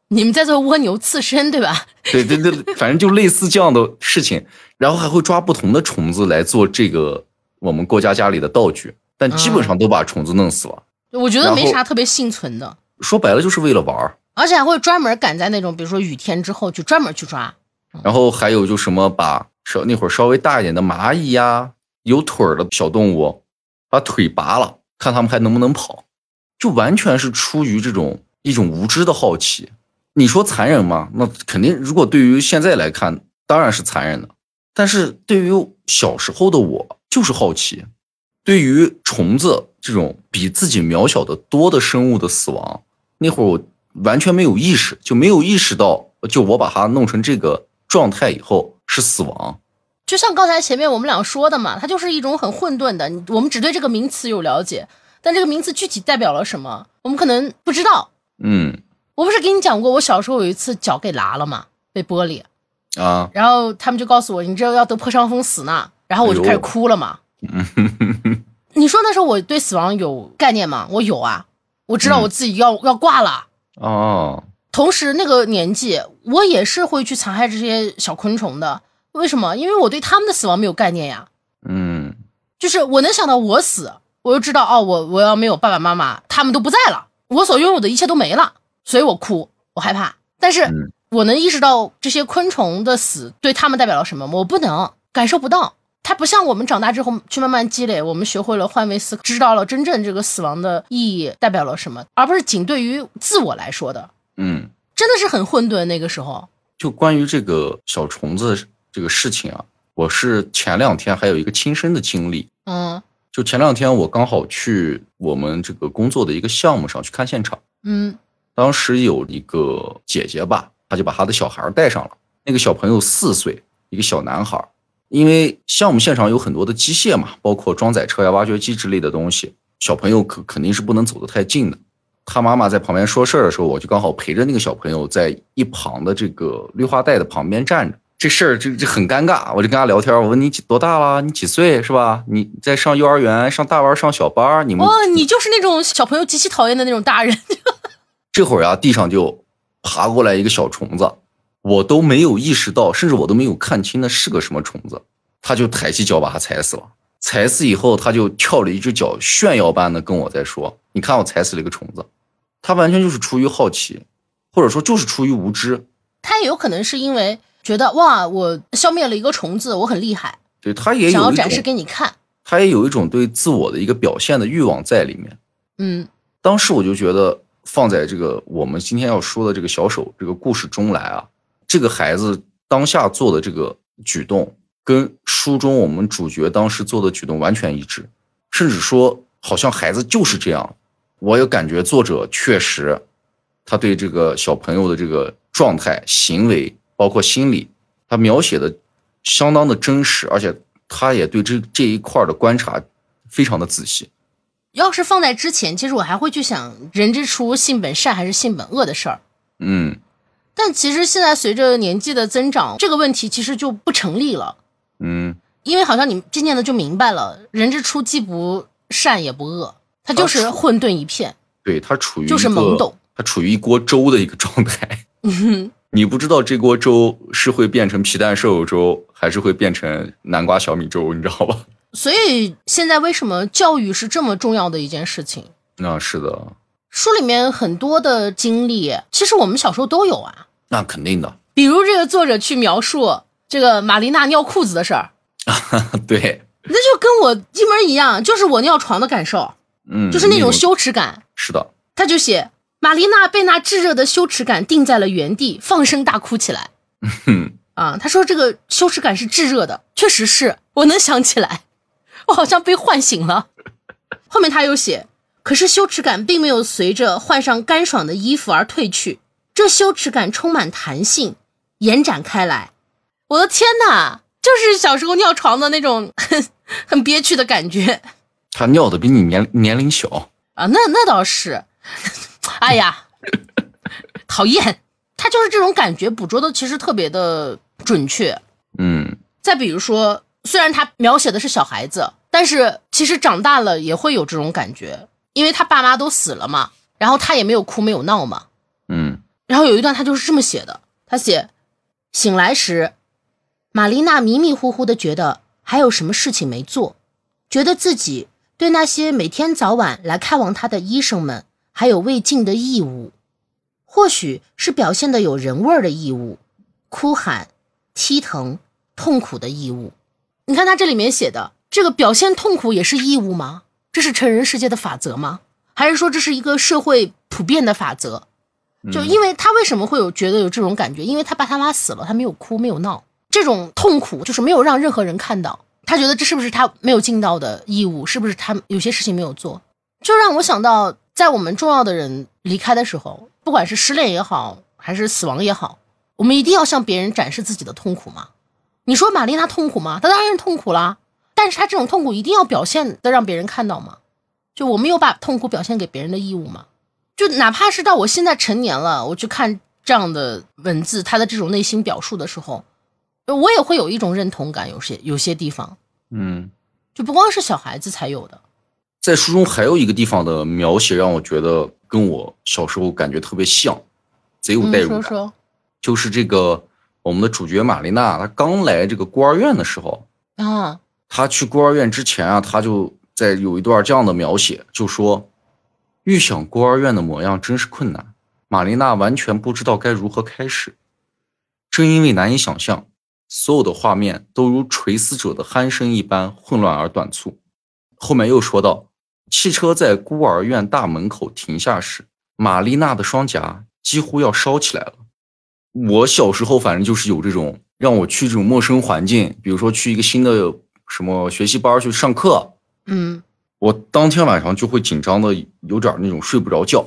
你们在做蜗牛刺身对吧？对对对，反正就类似这样的事情，然后还会抓不同的虫子来做这个我们过家家里的道具，但基本上都把虫子弄死了。我觉得没啥特别幸存的，说白了就是为了玩儿。而且还会专门赶在那种比如说雨天之后就专门去抓。然后还有就什么把稍那会儿稍微大一点的蚂蚁呀，有腿儿的小动物，把腿拔了，看他们还能不能跑，就完全是出于这种一种无知的好奇。你说残忍吗？那肯定，如果对于现在来看，当然是残忍的。但是对于小时候的我，就是好奇，对于虫子这种比自己渺小的多的生物的死亡，那会儿我完全没有意识，就没有意识到，就我把它弄成这个状态以后是死亡。就像刚才前面我们俩说的嘛，它就是一种很混沌的，我们只对这个名词有了解，但这个名词具体代表了什么，我们可能不知道。嗯我不是给你讲过，我小时候有一次脚给拉了嘛，被玻璃，啊，然后他们就告诉我，你这要得破伤风死呢，然后我就开始哭了嘛。你说那时候我对死亡有概念吗？我有啊，我知道我自己要、要挂了。哦，同时那个年纪，我也是会去残害这些小昆虫的。为什么？因为我对他们的死亡没有概念呀。嗯就是我能想到我死，我就知道哦，我我要没有爸爸妈妈，他们都不在了，我所拥有的一切都没了，所以我哭，我害怕。但是嗯我能意识到这些昆虫的死对他们代表了什么，我不能感受不到。它不像我们长大之后去慢慢积累，我们学会了换位思考，知道了真正这个死亡的意义代表了什么，而不是仅对于自我来说的，嗯，真的是很混沌。那个时候，就关于这个小虫子这个事情啊，我是前两天还有一个亲身的经历。嗯就前两天我刚好去我们这个工作的一个项目上去看现场，嗯当时有一个姐姐吧，她就把她的小孩带上了。那个小朋友四岁，一个小男孩。因为项目现场有很多的机械嘛，包括装载车呀、挖掘机之类的东西，小朋友可肯定是不能走得太近的。他妈妈在旁边说事儿的时候，我就刚好陪着那个小朋友在一旁的这个绿化带的旁边站着。这事儿这这很尴尬，我就跟他聊天，我问你几多大了？你几岁是吧？你在上幼儿园、上大班、上小班？你们哦，你就是那种小朋友极其讨厌的那种大人。这会儿啊，地上就爬过来一个小虫子，我都没有意识到，甚至我都没有看清那是个什么虫子，他就抬起脚把它踩死了。踩死以后，他就跳了一只脚，炫耀般的跟我在说：“你看我踩死了一个虫子。”他完全就是出于好奇，或者说就是出于无知。他也有可能是因为觉得哇，我消灭了一个虫子，我很厉害，对他也有想要展示给你看。他也有一种对自我的一个表现的欲望在里面。嗯当时我就觉得，放在这个我们今天要说的这个小手这个故事中来啊，这个孩子当下做的这个举动，跟书中我们主角当时做的举动完全一致，甚至说好像孩子就是这样。我也感觉作者确实，他对这个小朋友的这个状态、行为，包括心理，他描写的相当的真实，而且他也对这这一块儿的观察非常的仔细。要是放在之前，其实我还会去想人之初性本善还是性本恶的事儿。嗯但其实现在随着年纪的增长，这个问题其实就不成立了，嗯，因为好像你渐渐的就明白了，人之初既不善也不恶，他就是混沌一片。对他处于就是懵懂，他处于一锅粥的一个状态。嗯，你不知道这锅粥是会变成皮蛋瘦肉粥，还是会变成南瓜小米粥，你知道吧？所以现在为什么教育是这么重要的一件事情？那是的，书里面很多的经历，其实我们小时候都有啊。那肯定的。比如这个作者去描述这个玛丽娜尿裤子的事儿，对，那就跟我一模一样，就是我尿床的感受，嗯，就是那种羞耻感。是的，他就写玛丽娜被那炙热的羞耻感定在了原地，放声大哭起来。哼，啊，他说这个羞耻感是炙热的，确实是我能想起来，我好像被唤醒了。后面他又写，可是羞耻感并没有随着换上干爽的衣服而褪去，这羞耻感充满弹性，延展开来。我的天哪，就是小时候尿床的那种很 很憋屈的感觉他尿的比你年年龄小。啊！那那倒是，哎呀，讨厌，他就是这种感觉捕捉的其实特别的准确。嗯再比如说，虽然他描写的是小孩子，但是其实长大了也会有这种感觉，因为他爸妈都死了嘛，然后他也没有哭没有闹嘛。嗯然后有一段他就是这么写的，他写醒来时，玛丽娜迷迷糊糊的觉得还有什么事情没做，觉得自己对那些每天早晚来看望她的医生们还有未尽的义务，或许是表现的有人味儿的义务，哭喊、踢疼、痛苦的义务。你看他这里面写的这个表现痛苦也是义务吗？这是成人世界的法则吗？还是说这是一个社会普遍的法则？就因为他为什么会有觉得有这种感觉？因为他爸他妈死了，他没有哭没有闹，这种痛苦就是没有让任何人看到。他觉得这是不是他没有尽到的义务？是不是他有些事情没有做？就让我想到，在我们重要的人离开的时候，不管是失恋也好，还是死亡也好，我们一定要向别人展示自己的痛苦吗？你说玛丽娜痛苦吗？她当然是痛苦啦，但是她这种痛苦一定要表现的让别人看到吗？就我们有把痛苦表现给别人的义务吗？就哪怕是到我现在成年了，我去看这样的文字，他的这种内心表述的时候，我也会有一种认同感。有些有些地方，嗯，就不光是小孩子才有的。在书中还有一个地方的描写让我觉得跟我小时候感觉特别像，贼有代嗯，入感。说说，就是这个我们的主角玛丽娜，她刚来这个孤儿院的时候，啊，她去孤儿院之前啊，她就在有一段这样的描写，就说：“预想孤儿院的模样真是困难，玛丽娜完全不知道该如何开始。正因为难以想象，所有的画面都如垂死者的鼾声一般混乱而短促。”后面又说到，汽车在孤儿院大门口停下时，玛丽娜的双颊几乎要烧起来了。我小时候反正就是有这种让我去这种陌生环境，比如说去一个新的什么学习班去上课，嗯我当天晚上就会紧张的有点那种睡不着觉。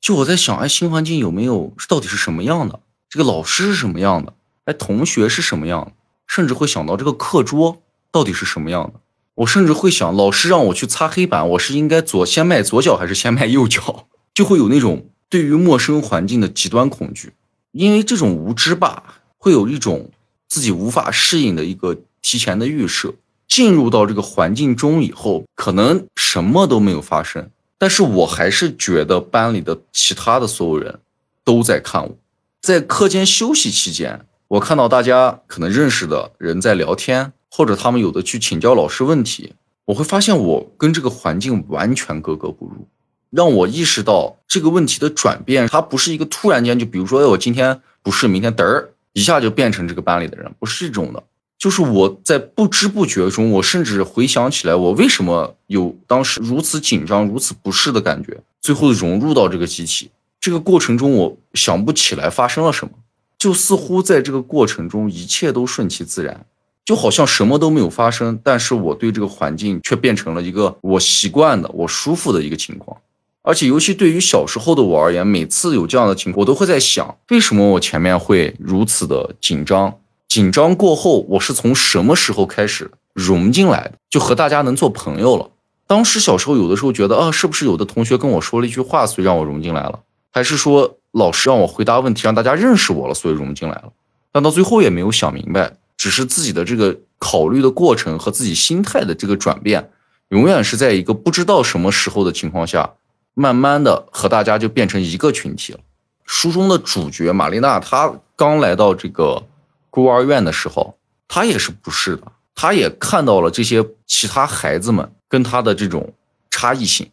就我在想，哎，新环境有没有到底是什么样的？这个老师是什么样的？哎，同学是什么样的？甚至会想到这个课桌到底是什么样的？我甚至会想，老师让我去擦黑板，我是应该左先迈左脚还是先迈右脚？就会有那种对于陌生环境的极端恐惧，因为这种无知吧，会有一种自己无法适应的一个提前的预设。进入到这个环境中以后，可能什么都没有发生，但是我还是觉得班里的其他的所有人都在看我。在课间休息期间，我看到大家可能认识的人在聊天，或者他们有的去请教老师问题，我会发现我跟这个环境完全格格不入，让我意识到这个问题的转变，它不是一个突然间就，比如说，哎，我今天不是，明天嘚儿一下就变成这个班里的人，不是这种的。就是我在不知不觉中，我甚至回想起来，我为什么有当时如此紧张、如此不适的感觉，最后融入到这个机器。这个过程中，我想不起来发生了什么，就似乎在这个过程中一切都顺其自然，就好像什么都没有发生。但是我对这个环境却变成了一个我习惯的、我舒服的一个情况。而且，尤其对于小时候的我而言，每次有这样的情况，我都会在想，为什么我前面会如此的紧张？紧张过后，我是从什么时候开始融进来的？就和大家能做朋友了。当时小时候有的时候觉得啊，是不是有的同学跟我说了一句话，所以让我融进来了？还是说老师让我回答问题，让大家认识我了，所以融进来了？但到最后也没有想明白，只是自己的这个考虑的过程和自己心态的这个转变，永远是在一个不知道什么时候的情况下，慢慢的和大家就变成一个群体了。书中的主角玛丽娜，她刚来到这个孤儿院的时候，她也是不是的，她也看到了这些其他孩子们跟她的这种差异性，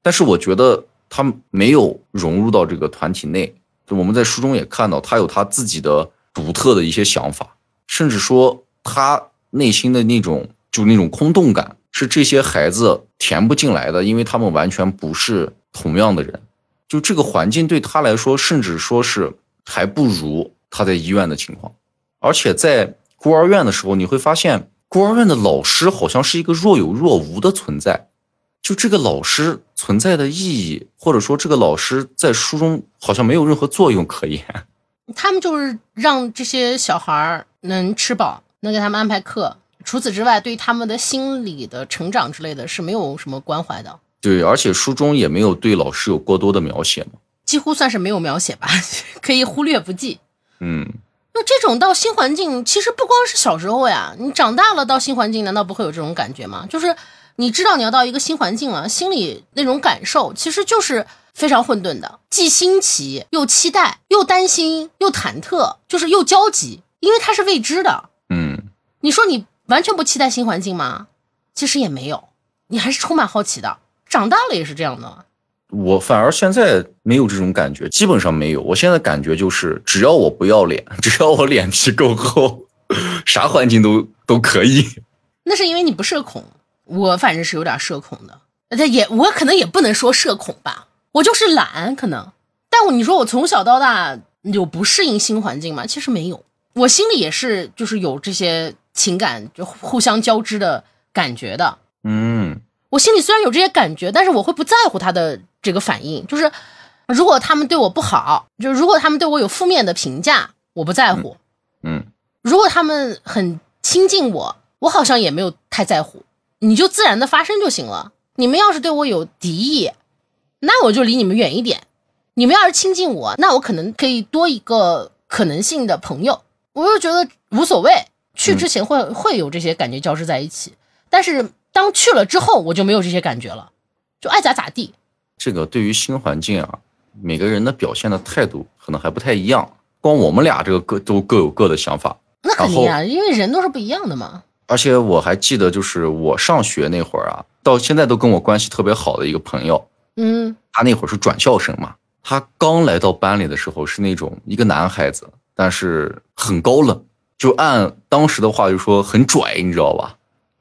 但是我觉得。他没有融入到这个团体内，就我们在书中也看到，他有他自己的独特的一些想法，甚至说他内心的那种就那种空洞感是这些孩子填不进来的，因为他们完全不是同样的人，就这个环境对他来说，甚至说是还不如他在医院的情况，而且在孤儿院的时候，你会发现孤儿院的老师好像是一个若有若无的存在。就这个老师存在的意义，或者说这个老师在书中好像没有任何作用可言。他们就是让这些小孩儿能吃饱，能给他们安排课。除此之外，对他们的心理的成长之类的是没有什么关怀的。对，而且书中也没有对老师有过多的描写嘛，几乎算是没有描写吧，可以忽略不计。嗯，那这种到新环境，其实不光是小时候呀，你长大了到新环境，难道不会有这种感觉吗？就是。你知道你要到一个新环境了，心里那种感受其实就是非常混沌的，既新奇又期待，又担心又忐忑，就是又焦急，因为它是未知的。嗯，你说你完全不期待新环境吗？其实也没有，你还是充满好奇的。长大了也是这样的。我反而现在没有这种感觉，基本上没有。我现在感觉就是，只要我不要脸，只要我脸皮够厚，啥环境都都可以。那是因为你不社恐。我反正是有点社恐的，他也我可能也不能说社恐吧，我就是懒可能。但我你说我从小到大有不适应新环境吗？其实没有，我心里也是就是有这些情感就互相交织的感觉的。嗯，我心里虽然有这些感觉，但是我会不在乎他的这个反应。就是如果他们对我不好，就如果他们对我有负面的评价，我不在乎。嗯，如果他们很亲近我，我好像也没有太在乎。你就自然的发生就行了。你们要是对我有敌意，那我就离你们远一点。你们要是亲近我，那我可能可以多一个可能性的朋友。我又觉得无所谓，去之前会会有这些感觉交织在一起，但是当去了之后，我就没有这些感觉了，就爱咋咋地。这个对于新环境啊，每个人的表现的态度可能还不太一样。光我们俩这个各都各有各的想法，那肯定啊，因为人都是不一样的嘛。而且我还记得，就是我上学那会儿啊，到现在都跟我关系特别好的一个朋友，嗯，他那会儿是转校生嘛，他刚来到班里的时候是那种一个男孩子，但是很高冷，就按当时的话就说很拽，你知道吧？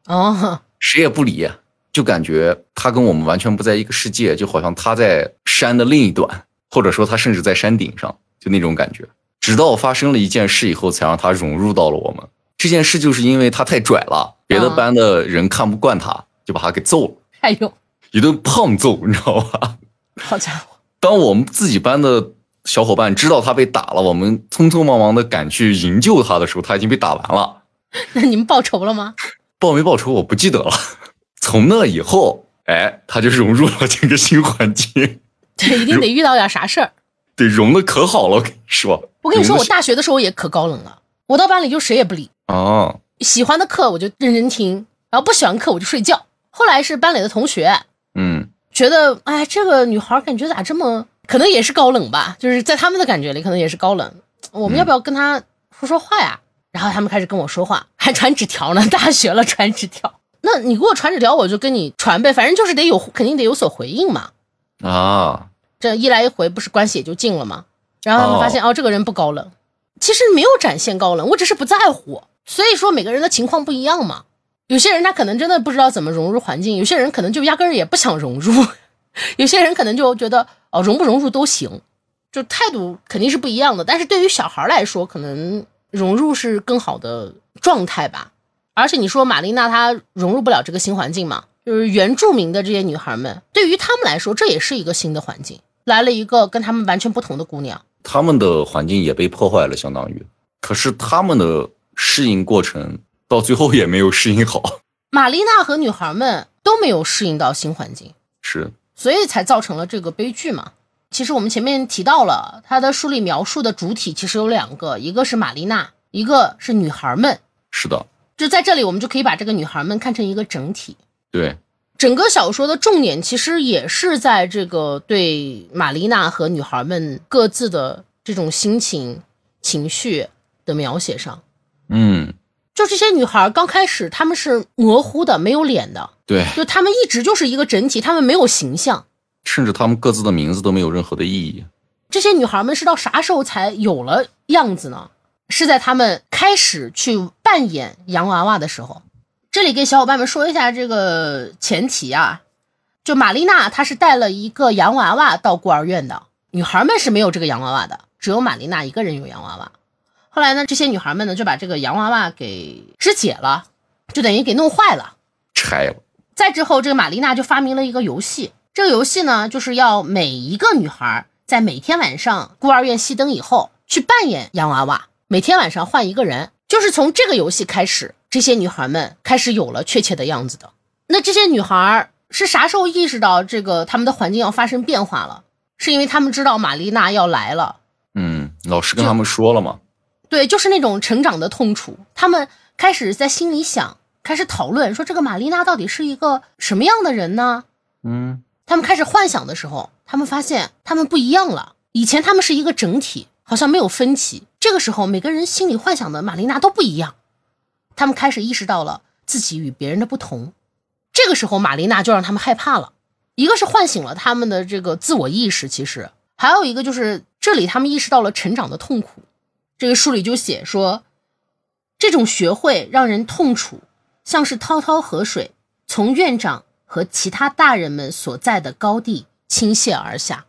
哦，谁也不理，就感觉他跟我们完全不在一个世界，就好像他在山的另一端，或者说他甚至在山顶上，就那种感觉。直到发生了一件事以后，才让他融入到了我们。这件事就是因为他太拽了，别的班的人看不惯他，就把他给揍了。哎呦，一顿胖揍，你知道吧？好家伙！当我们自己班的小伙伴知道他被打了，我们匆匆忙忙的赶去营救他的时候，他已经被打完了。那你们报仇了吗？报没报仇我不记得了。从那以后，哎，他就融入了这个新环境。对，一定得遇到点啥事儿。对，融的可好了，我跟你说。我跟你说，我大学的时候也可高冷了。我到班里就谁也不理。哦，喜欢的课我就认真听，然后不喜欢课我就睡觉。后来是班里的同学，嗯，觉得哎，这个女孩感觉咋这么，可能也是高冷吧，就是在他们的感觉里可能也是高冷。我们要不要跟他说说话呀？然后他们开始跟我说话，还传纸条呢。大学了传纸条，那你给我传纸条，我就跟你传呗，反正就是得有，肯定得有所回应嘛。啊，这一来一回不是关系也就近了吗？然后他们发现哦，这个人不高冷，其实没有展现高冷，我只是不在乎。所以说每个人的情况不一样嘛。有些人他可能真的不知道怎么融入环境，有些人可能就压根儿也不想融入，有些人可能就觉得哦融不融入都行，就态度肯定是不一样的。但是对于小孩来说，可能融入是更好的状态吧。而且你说玛丽娜她融入不了这个新环境嘛？就是原住民的这些女孩们，对于她们来说，这也是一个新的环境，来了一个跟她们完全不同的姑娘。她们的环境也被破坏了，相当于。可是她们的适应过程到最后也没有适应好，玛丽娜和女孩们都没有适应到新环境，是所以才造成了这个悲剧嘛。其实我们前面提到了，他的书里描述的主体其实有两个，一个是玛丽娜，一个是女孩们。是的，就在这里，我们就可以把这个女孩们看成一个整体。对，整个小说的重点其实也是在这个对玛丽娜和女孩们各自的这种心情、情绪的描写上。嗯，就这些女孩刚开始，她们是模糊的，没有脸的，对，就她们一直就是一个整体，她们没有形象。甚至他们各自的名字都没有任何的意义。这些女孩们是到啥时候才有了样子呢？是在她们开始去扮演洋娃娃的时候。这里给小伙伴们说一下这个前提啊，就玛丽娜她是带了一个洋娃娃到孤儿院的，女孩们是没有这个洋娃娃的，只有玛丽娜一个人有洋娃娃。后来呢，这些女孩们呢就把这个洋娃娃给肢解了，就等于给弄坏了。拆了，再之后，这个玛丽娜就发明了一个游戏。这个游戏呢，就是要每一个女孩在每天晚上孤儿院熄灯以后去扮演洋娃娃，每天晚上换一个人。就是从这个游戏开始，这些女孩们开始有了确切的样子的。那这些女孩是啥时候意识到这个她们的环境要发生变化了？是因为他们知道玛丽娜要来了。嗯，老师跟他们说了嘛。对，就是那种成长的痛楚。他们开始在心里想，开始讨论说这个玛丽娜到底是一个什么样的人呢？嗯，他们开始幻想的时候，他们发现他们不一样了。以前他们是一个整体，好像没有分歧。这个时候，每个人心里幻想的玛丽娜都不一样。他们开始意识到了自己与别人的不同。这个时候，玛丽娜就让他们害怕了。一个是唤醒了他们的这个自我意识，其实还有一个就是这里他们意识到了成长的痛苦。这个书里就写说，这种学会让人痛楚，像是滔滔河水从院长和其他大人们所在的高地倾泻而下。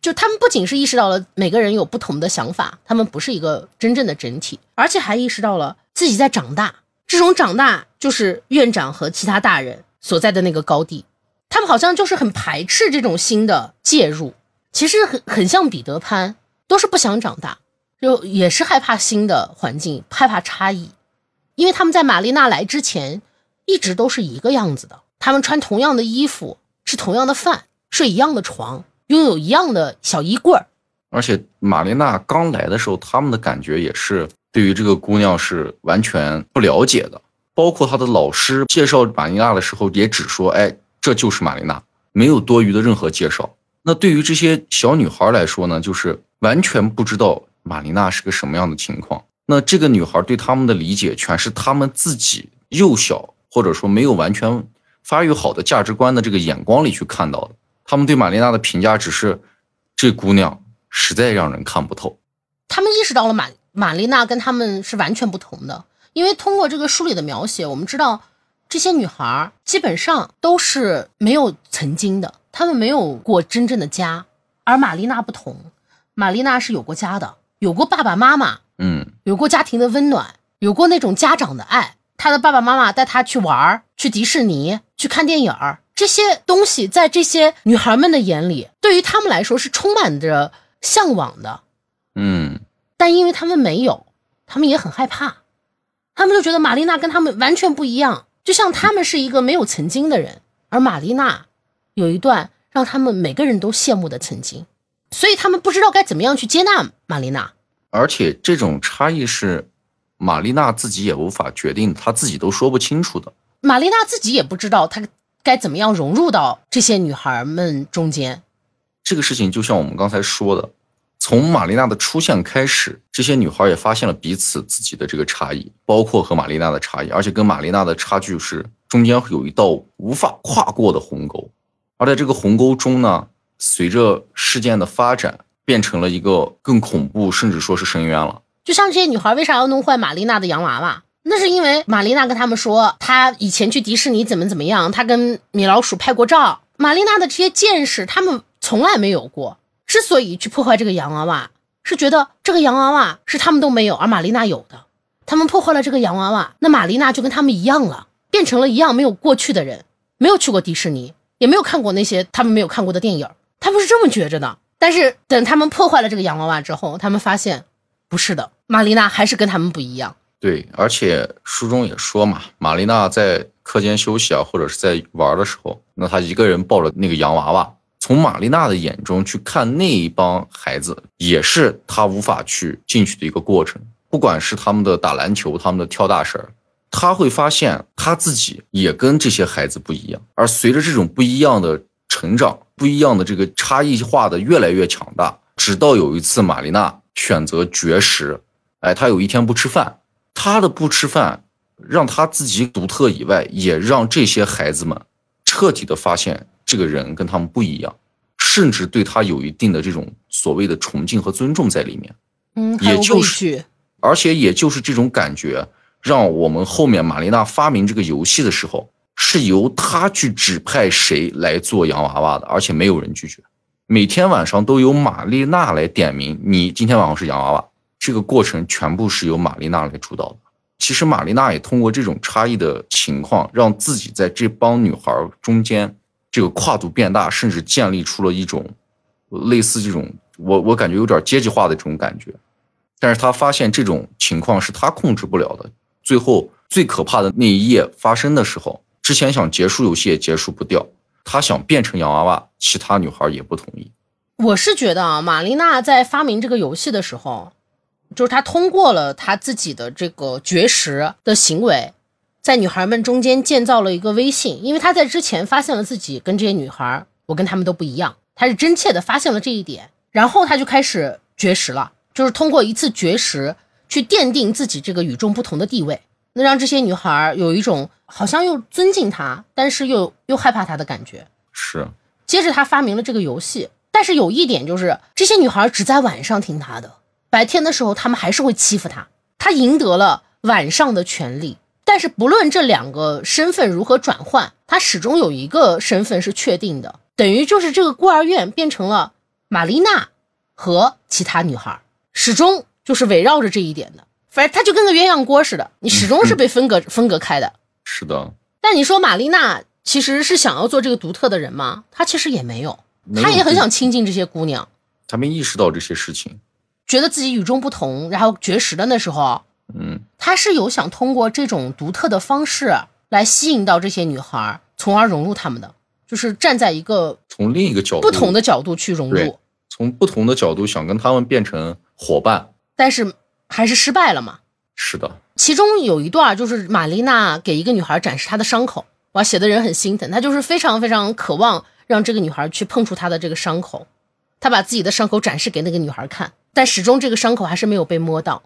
就他们不仅是意识到了每个人有不同的想法，他们不是一个真正的整体，而且还意识到了自己在长大。这种长大就是院长和其他大人所在的那个高地，他们好像就是很排斥这种新的介入。其实很很像彼得潘，都是不想长大。就也是害怕新的环境，害怕差异，因为他们在玛丽娜来之前一直都是一个样子的。他们穿同样的衣服，吃同样的饭，睡一样的床，拥有一样的小衣柜。而且玛丽娜刚来的时候，他们的感觉也是对于这个姑娘是完全不了解的。包括她的老师介绍玛丽娜的时候，也只说：“哎，这就是玛丽娜，没有多余的任何介绍。”那对于这些小女孩来说呢，就是完全不知道。玛丽娜是个什么样的情况？那这个女孩对他们的理解，全是他们自己幼小或者说没有完全发育好的价值观的这个眼光里去看到的。他们对玛丽娜的评价只是，这姑娘实在让人看不透。他们意识到了玛玛丽娜跟他们是完全不同的，因为通过这个书里的描写，我们知道这些女孩基本上都是没有曾经的，她们没有过真正的家，而玛丽娜不同，玛丽娜是有过家的。有过爸爸妈妈，嗯，有过家庭的温暖，有过那种家长的爱。他的爸爸妈妈带他去玩，去迪士尼，去看电影儿，这些东西在这些女孩们的眼里，对于他们来说是充满着向往的，嗯。但因为他们没有，他们也很害怕，他们就觉得玛丽娜跟他们完全不一样，就像他们是一个没有曾经的人，而玛丽娜有一段让他们每个人都羡慕的曾经。所以他们不知道该怎么样去接纳玛丽娜，而且这种差异是玛丽娜自己也无法决定，她自己都说不清楚的。玛丽娜自己也不知道她该怎么样融入到这些女孩们中间。这个事情就像我们刚才说的，从玛丽娜的出现开始，这些女孩也发现了彼此自己的这个差异，包括和玛丽娜的差异，而且跟玛丽娜的差距是中间有一道无法跨过的鸿沟，而在这个鸿沟中呢。随着事件的发展，变成了一个更恐怖，甚至说是深渊了。就像这些女孩为啥要弄坏玛丽娜的洋娃娃？那是因为玛丽娜跟他们说，她以前去迪士尼怎么怎么样，她跟米老鼠拍过照。玛丽娜的这些见识，他们从来没有过。之所以去破坏这个洋娃娃，是觉得这个洋娃娃是他们都没有，而玛丽娜有的。他们破坏了这个洋娃娃，那玛丽娜就跟他们一样了，变成了一样没有过去的人，没有去过迪士尼，也没有看过那些他们没有看过的电影。他们是这么觉着的。但是等他们破坏了这个洋娃娃之后，他们发现不是的，玛丽娜还是跟他们不一样。对，而且书中也说嘛，玛丽娜在课间休息啊，或者是在玩的时候，那她一个人抱着那个洋娃娃，从玛丽娜的眼中去看那一帮孩子，也是她无法去进去的一个过程。不管是他们的打篮球，他们的跳大绳，她会发现她自己也跟这些孩子不一样。而随着这种不一样的成长，不一样的这个差异化的越来越强大，直到有一次玛丽娜选择绝食，哎，她有一天不吃饭。她的不吃饭，让她自己独特以外，也让这些孩子们彻底的发现这个人跟他们不一样，甚至对他有一定的这种所谓的崇敬和尊重在里面。嗯，也就是，而且也就是这种感觉，让我们后面玛丽娜发明这个游戏的时候，是由他去指派谁来做洋娃娃的，而且没有人拒绝。每天晚上都由玛丽娜来点名，你今天晚上是洋娃娃。这个过程全部是由玛丽娜来主导的。其实玛丽娜也通过这种差异的情况，让自己在这帮女孩中间这个跨度变大，甚至建立出了一种类似这种我我感觉有点阶级化的这种感觉。但是他发现这种情况是他控制不了的。最后最可怕的那一夜发生的时候，之前想结束游戏也结束不掉。他想变成洋娃娃，其他女孩也不同意。我是觉得啊，玛丽娜在发明这个游戏的时候。就是她通过了她自己的这个绝食的行为，在女孩们中间建造了一个威信，因为他在之前发现了自己跟这些女孩，我跟他们都不一样，他是真切的发现了这一点，然后他就开始绝食了，就是通过一次绝食去奠定自己这个与众不同的地位，那让这些女孩有一种好像又尊敬他，但是又又害怕他的感觉。是，接着他发明了这个游戏，但是有一点就是这些女孩只在晚上听他的。白天的时候，他们还是会欺负他。他赢得了晚上的权利，但是不论这两个身份如何转换，他始终有一个身份是确定的，等于就是这个孤儿院变成了玛丽娜和其他女孩，始终就是围绕着这一点的。反正他就跟个鸳鸯锅似的，你始终是被分隔分隔开的。是的。但你说玛丽娜其实是想要做这个独特的人吗？她其实也没有，她也很想亲近这些姑娘。她没意识到这些事情。觉得自己与众不同，然后绝食的那时候，嗯，她是有想通过这种独特的方式来吸引到这些女孩，从而融入他们的，就是站在一个从另一个角度不同的角度去融入，从不同的角度想跟她们变成伙伴，但是还是失败了嘛？是的，其中有一段就是玛丽娜给一个女孩展示她的伤口，哇，写的人很心疼，她就是非常非常渴望让这个女孩去碰触她的这个伤口，她把自己的伤口展示给那个女孩看。但始终这个伤口还是没有被摸到。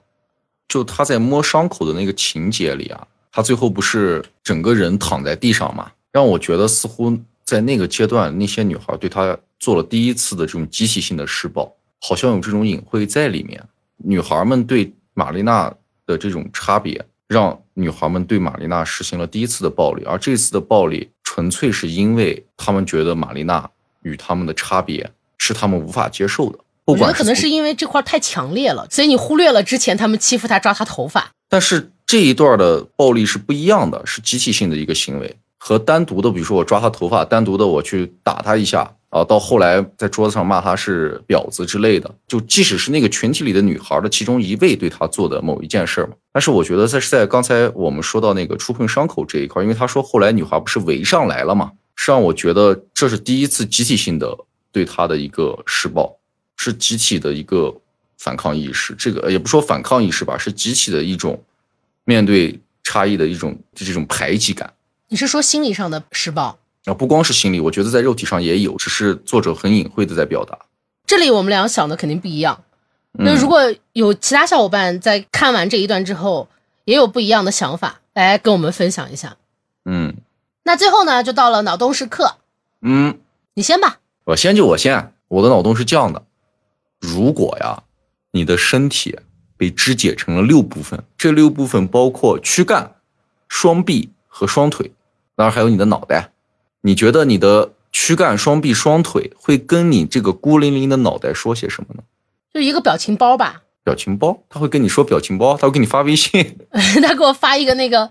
就他在摸伤口的那个情节里啊，他最后不是整个人躺在地上嘛？让我觉得似乎在那个阶段，那些女孩对他做了第一次的这种集体性的施暴，好像有这种隐晦在里面。女孩们对玛丽娜的这种差别，让女孩们对玛丽娜实行了第一次的暴力，而这次的暴力纯粹是因为他们觉得玛丽娜与他们的差别是他们无法接受的。我觉得可能是因为这块太强烈了，所以你忽略了之前他们欺负她、抓她头发。但是这一段的暴力是不一样的，是集体性的一个行为，和单独的，比如说我抓他头发，单独的我去打他一下啊，到后来在桌子上骂他是婊子之类的，就即使是那个群体里的女孩的其中一位对他做的某一件事嘛。但是我觉得在是在刚才我们说到那个触碰伤口这一块，因为他说后来女孩不是围上来了嘛，是让我觉得这是第一次集体性的对他的一个施暴。是集体的一个反抗意识，这个也不说反抗意识吧，是集体的一种面对差异的一种这种排挤感。你是说心理上的施暴啊？不光是心理，我觉得在肉体上也有，只是作者很隐晦的在表达。这里我们俩想的肯定不一样。那如果有其他小伙伴在看完这一段之后也有不一样的想法，来跟我们分享一下。嗯，那最后呢，就到了脑洞时刻。嗯，你先吧。我先就我先，我的脑洞是这样的。如果呀，你的身体被肢解成了六部分，这六部分包括躯干、双臂和双腿，当然还有你的脑袋。你觉得你的躯干、双臂、双腿会跟你这个孤零零的脑袋说些什么呢？就一个表情包吧。表情包，他会跟你说表情包，他会给你发微信。他给我发一个那个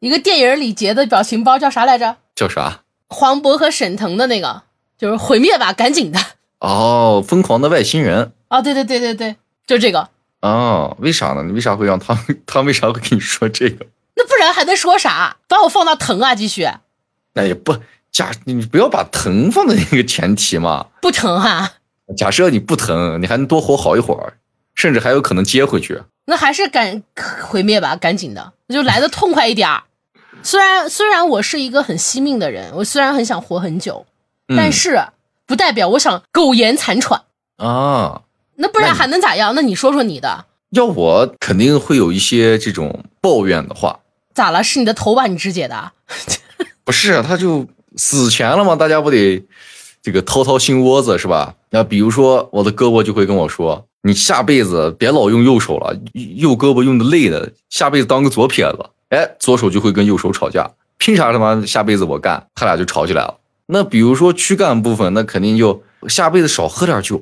一个电影里截的表情包，叫啥来着？叫啥？黄渤和沈腾的那个，就是毁灭吧，赶紧的。哦，疯狂的外星人。哦，对对对对对，就这个。哦，为啥呢？你为啥会让他他为啥会跟你说这个？那不然还能说啥？把我放到疼啊，继续。那也不假，你不要把疼放在那个前提嘛。不疼哈。假设你不疼，你还能多活好一会儿，甚至还有可能接回去。那还是赶毁灭吧，赶紧的，那就来的痛快一点儿。虽然虽然我是一个很惜命的人，我虽然很想活很久，但是不代表我想苟延残喘啊。那不然还能咋样？那你说说你的。要我肯定会有一些这种抱怨的话。咋了？是你的头把你肢解的？不是，他就死前了嘛，大家不得这个掏掏心窝子是吧？那比如说我的胳膊就会跟我说：“你下辈子别老用右手了，右胳膊用的累的，下辈子当个左撇子。”哎，左手就会跟右手吵架，凭啥他妈下辈子我干？他俩就吵起来了。那比如说躯干部分，那肯定就下辈子少喝点酒，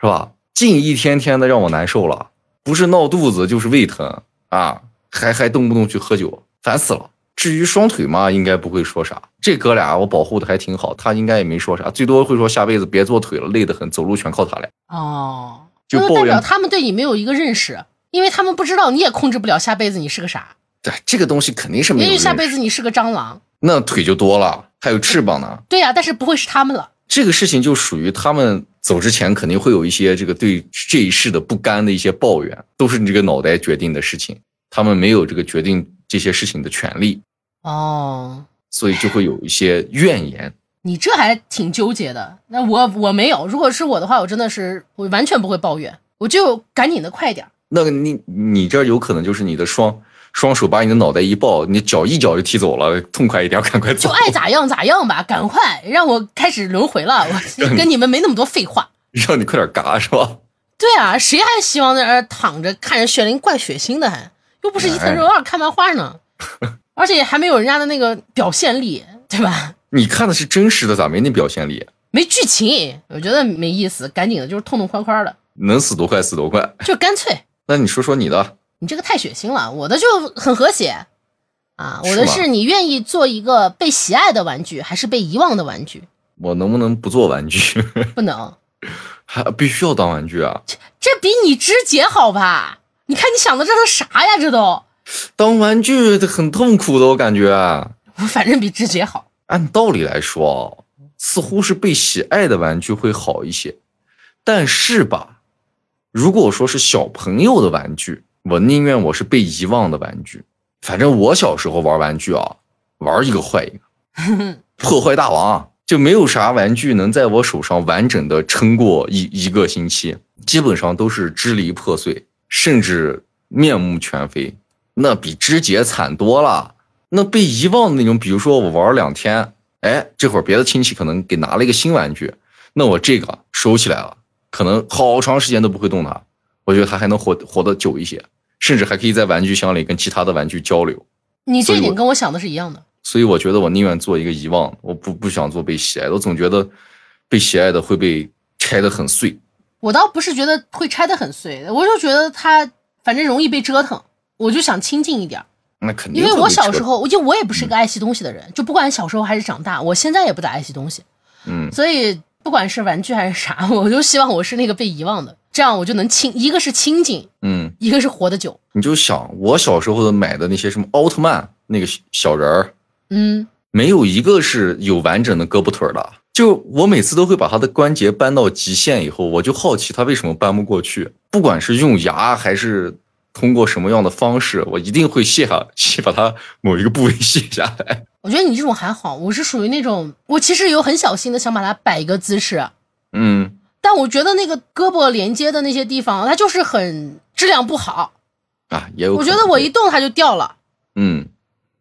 是吧？近一天天的让我难受了，不是闹肚子就是胃疼啊，还还动不动去喝酒，烦死了。至于双腿嘛，应该不会说啥。这哥俩我保护的还挺好，他应该也没说啥，最多会说下辈子别做腿了，累得很，走路全靠他俩。哦，就代表他们对你没有一个认识，因为他们不知道你也控制不了下辈子你是个啥。对，这个东西肯定是没有。也许下辈子你是个蟑螂，那腿就多了，还有翅膀呢。对呀，但是不会是他们了。这个事情就属于他们走之前肯定会有一些这个对这一世的不甘的一些抱怨，都是你这个脑袋决定的事情，他们没有这个决定这些事情的权利。哦，所以就会有一些怨言。你这还挺纠结的。那我我没有，如果是我的话，我真的是我完全不会抱怨，我就赶紧的快点。那个你你这有可能就是你的双。双手把你的脑袋一抱，你脚一脚就踢走了，痛快一点，赶快走。就爱咋样咋样吧，赶快让我开始轮回了，我跟你们没那么多废话。让你快点嘎是吧？对啊，谁还希望在那儿躺着看着血淋怪血腥的还？又不是伊藤润二看漫画呢，而且还没有人家的那个表现力，对吧？你看的是真实的，咋没那表现力？没剧情，我觉得没意思，赶紧的，就是痛痛快快的，能死多快死多快，就干脆。那你说说你的。你这个太血腥了，我的就很和谐，啊，我的是你愿意做一个被喜爱的玩具，还是被遗忘的玩具？我能不能不做玩具？不能，还必须要当玩具啊？这这比你肢解好吧？你看你想的这都啥呀？这都当玩具很痛苦的，我感觉。我反正比志杰好。按道理来说，似乎是被喜爱的玩具会好一些，但是吧，如果说是小朋友的玩具。我宁愿我是被遗忘的玩具，反正我小时候玩玩具啊，玩一个坏一个，破坏大王就没有啥玩具能在我手上完整的撑过一一个星期，基本上都是支离破碎，甚至面目全非，那比肢解惨多了。那被遗忘的那种，比如说我玩两天，哎，这会儿别的亲戚可能给拿了一个新玩具，那我这个收起来了，可能好长时间都不会动它。我觉得它还能活活得久一些，甚至还可以在玩具箱里跟其他的玩具交流。你这点跟我想的是一样的。所以我觉得我宁愿做一个遗忘，我不不想做被喜爱的。我总觉得被喜爱的会被拆得很碎。我倒不是觉得会拆得很碎，我就觉得它反正容易被折腾，我就想清静一点。那肯定。因为我小时候，我就我也不是一个爱惜东西的人，就不管小时候还是长大，我现在也不咋爱惜东西。嗯。所以不管是玩具还是啥，我就希望我是那个被遗忘的。这样我就能清，一个是清静，嗯，一个是活得久。你就想我小时候的买的那些什么奥特曼那个小人儿，嗯，没有一个是有完整的胳膊腿的。就我每次都会把他的关节搬到极限以后，我就好奇他为什么搬不过去。不管是用牙还是通过什么样的方式，我一定会卸下，卸把他某一个部位卸下来。我觉得你这种还好，我是属于那种，我其实有很小心的想把它摆一个姿势，嗯。但我觉得那个胳膊连接的那些地方，它就是很质量不好啊，也有。我觉得我一动它就掉了，嗯，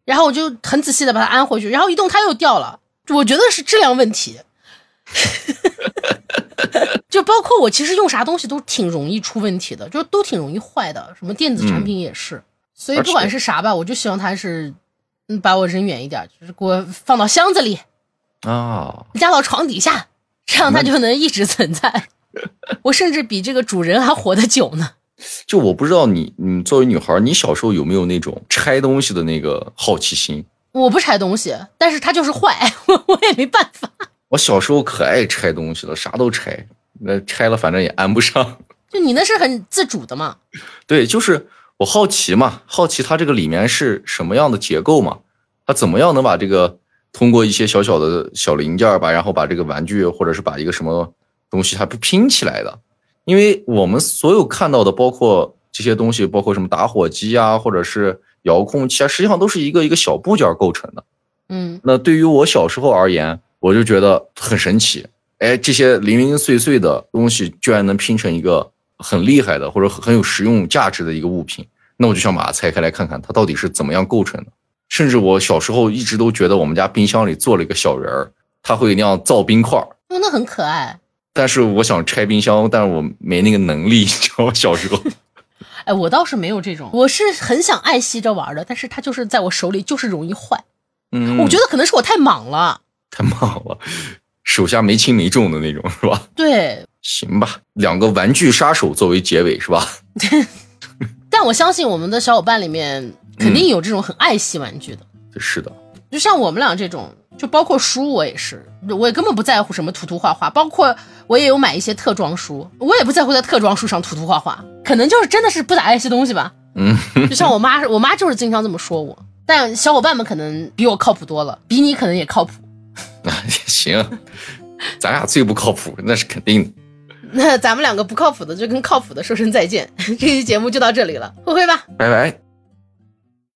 然后我就很仔细的把它安回去，然后一动它又掉了，我觉得是质量问题。就包括我其实用啥东西都挺容易出问题的，就都挺容易坏的，什么电子产品也是。所以不管是啥吧，我就希望它是，嗯，把我扔远一点，就是给我放到箱子里啊，压到床底下，这样它就能一直存在。我甚至比这个主人还活得久呢。就我不知道你，你作为女孩，你小时候有没有那种拆东西的那个好奇心？我不拆东西，但是它就是坏，我 我也没办法。我小时候可爱拆东西了，啥都拆，那拆了反正也安不上。就你那是很自主的嘛？对，就是我好奇嘛，好奇它这个里面是什么样的结构嘛，它怎么样能把这个通过一些小小的小零件吧，然后把这个玩具或者是把一个什么东西它不拼起来的？因为我们所有看到的，包括这些东西，包括什么打火机啊，或者是遥控器啊，实际上都是一个一个小部件构成的。嗯，那对于我小时候而言，我就觉得很神奇。哎，这些零零碎碎的东西居然能拼成一个很厉害的或者很有实用价值的一个物品，那我就想把它拆开来看看，它到底是怎么样构成的。甚至我小时候一直都觉得我们家冰箱里做了一个小人儿，他会那样造冰块儿。哦，那很可爱。但是我想拆冰箱，但是我没那个能力，你知道吗？小时候，哎，我倒是没有这种，我是很想爱惜着玩的，但是它就是在我手里就是容易坏。嗯，我觉得可能是我太莽了，太莽了，手下没轻没重的那种，是吧？对，行吧，两个玩具杀手作为结尾，是吧？但我相信我们的小伙伴里面肯定有这种很爱惜玩具的，是的，就像我们俩这种。就包括书，我也是，我也根本不在乎什么涂涂画画。包括我也有买一些特装书，我也不在乎在特装书上涂涂画画。可能就是真的是不咋爱惜东西吧。嗯，就像我妈，我妈就是经常这么说我。但小伙伴们可能比我靠谱多了，比你可能也靠谱。啊，行，咱俩最不靠谱，那是肯定的。那咱们两个不靠谱的就跟靠谱的说声再见。这期节目就到这里了，挥挥吧，拜拜。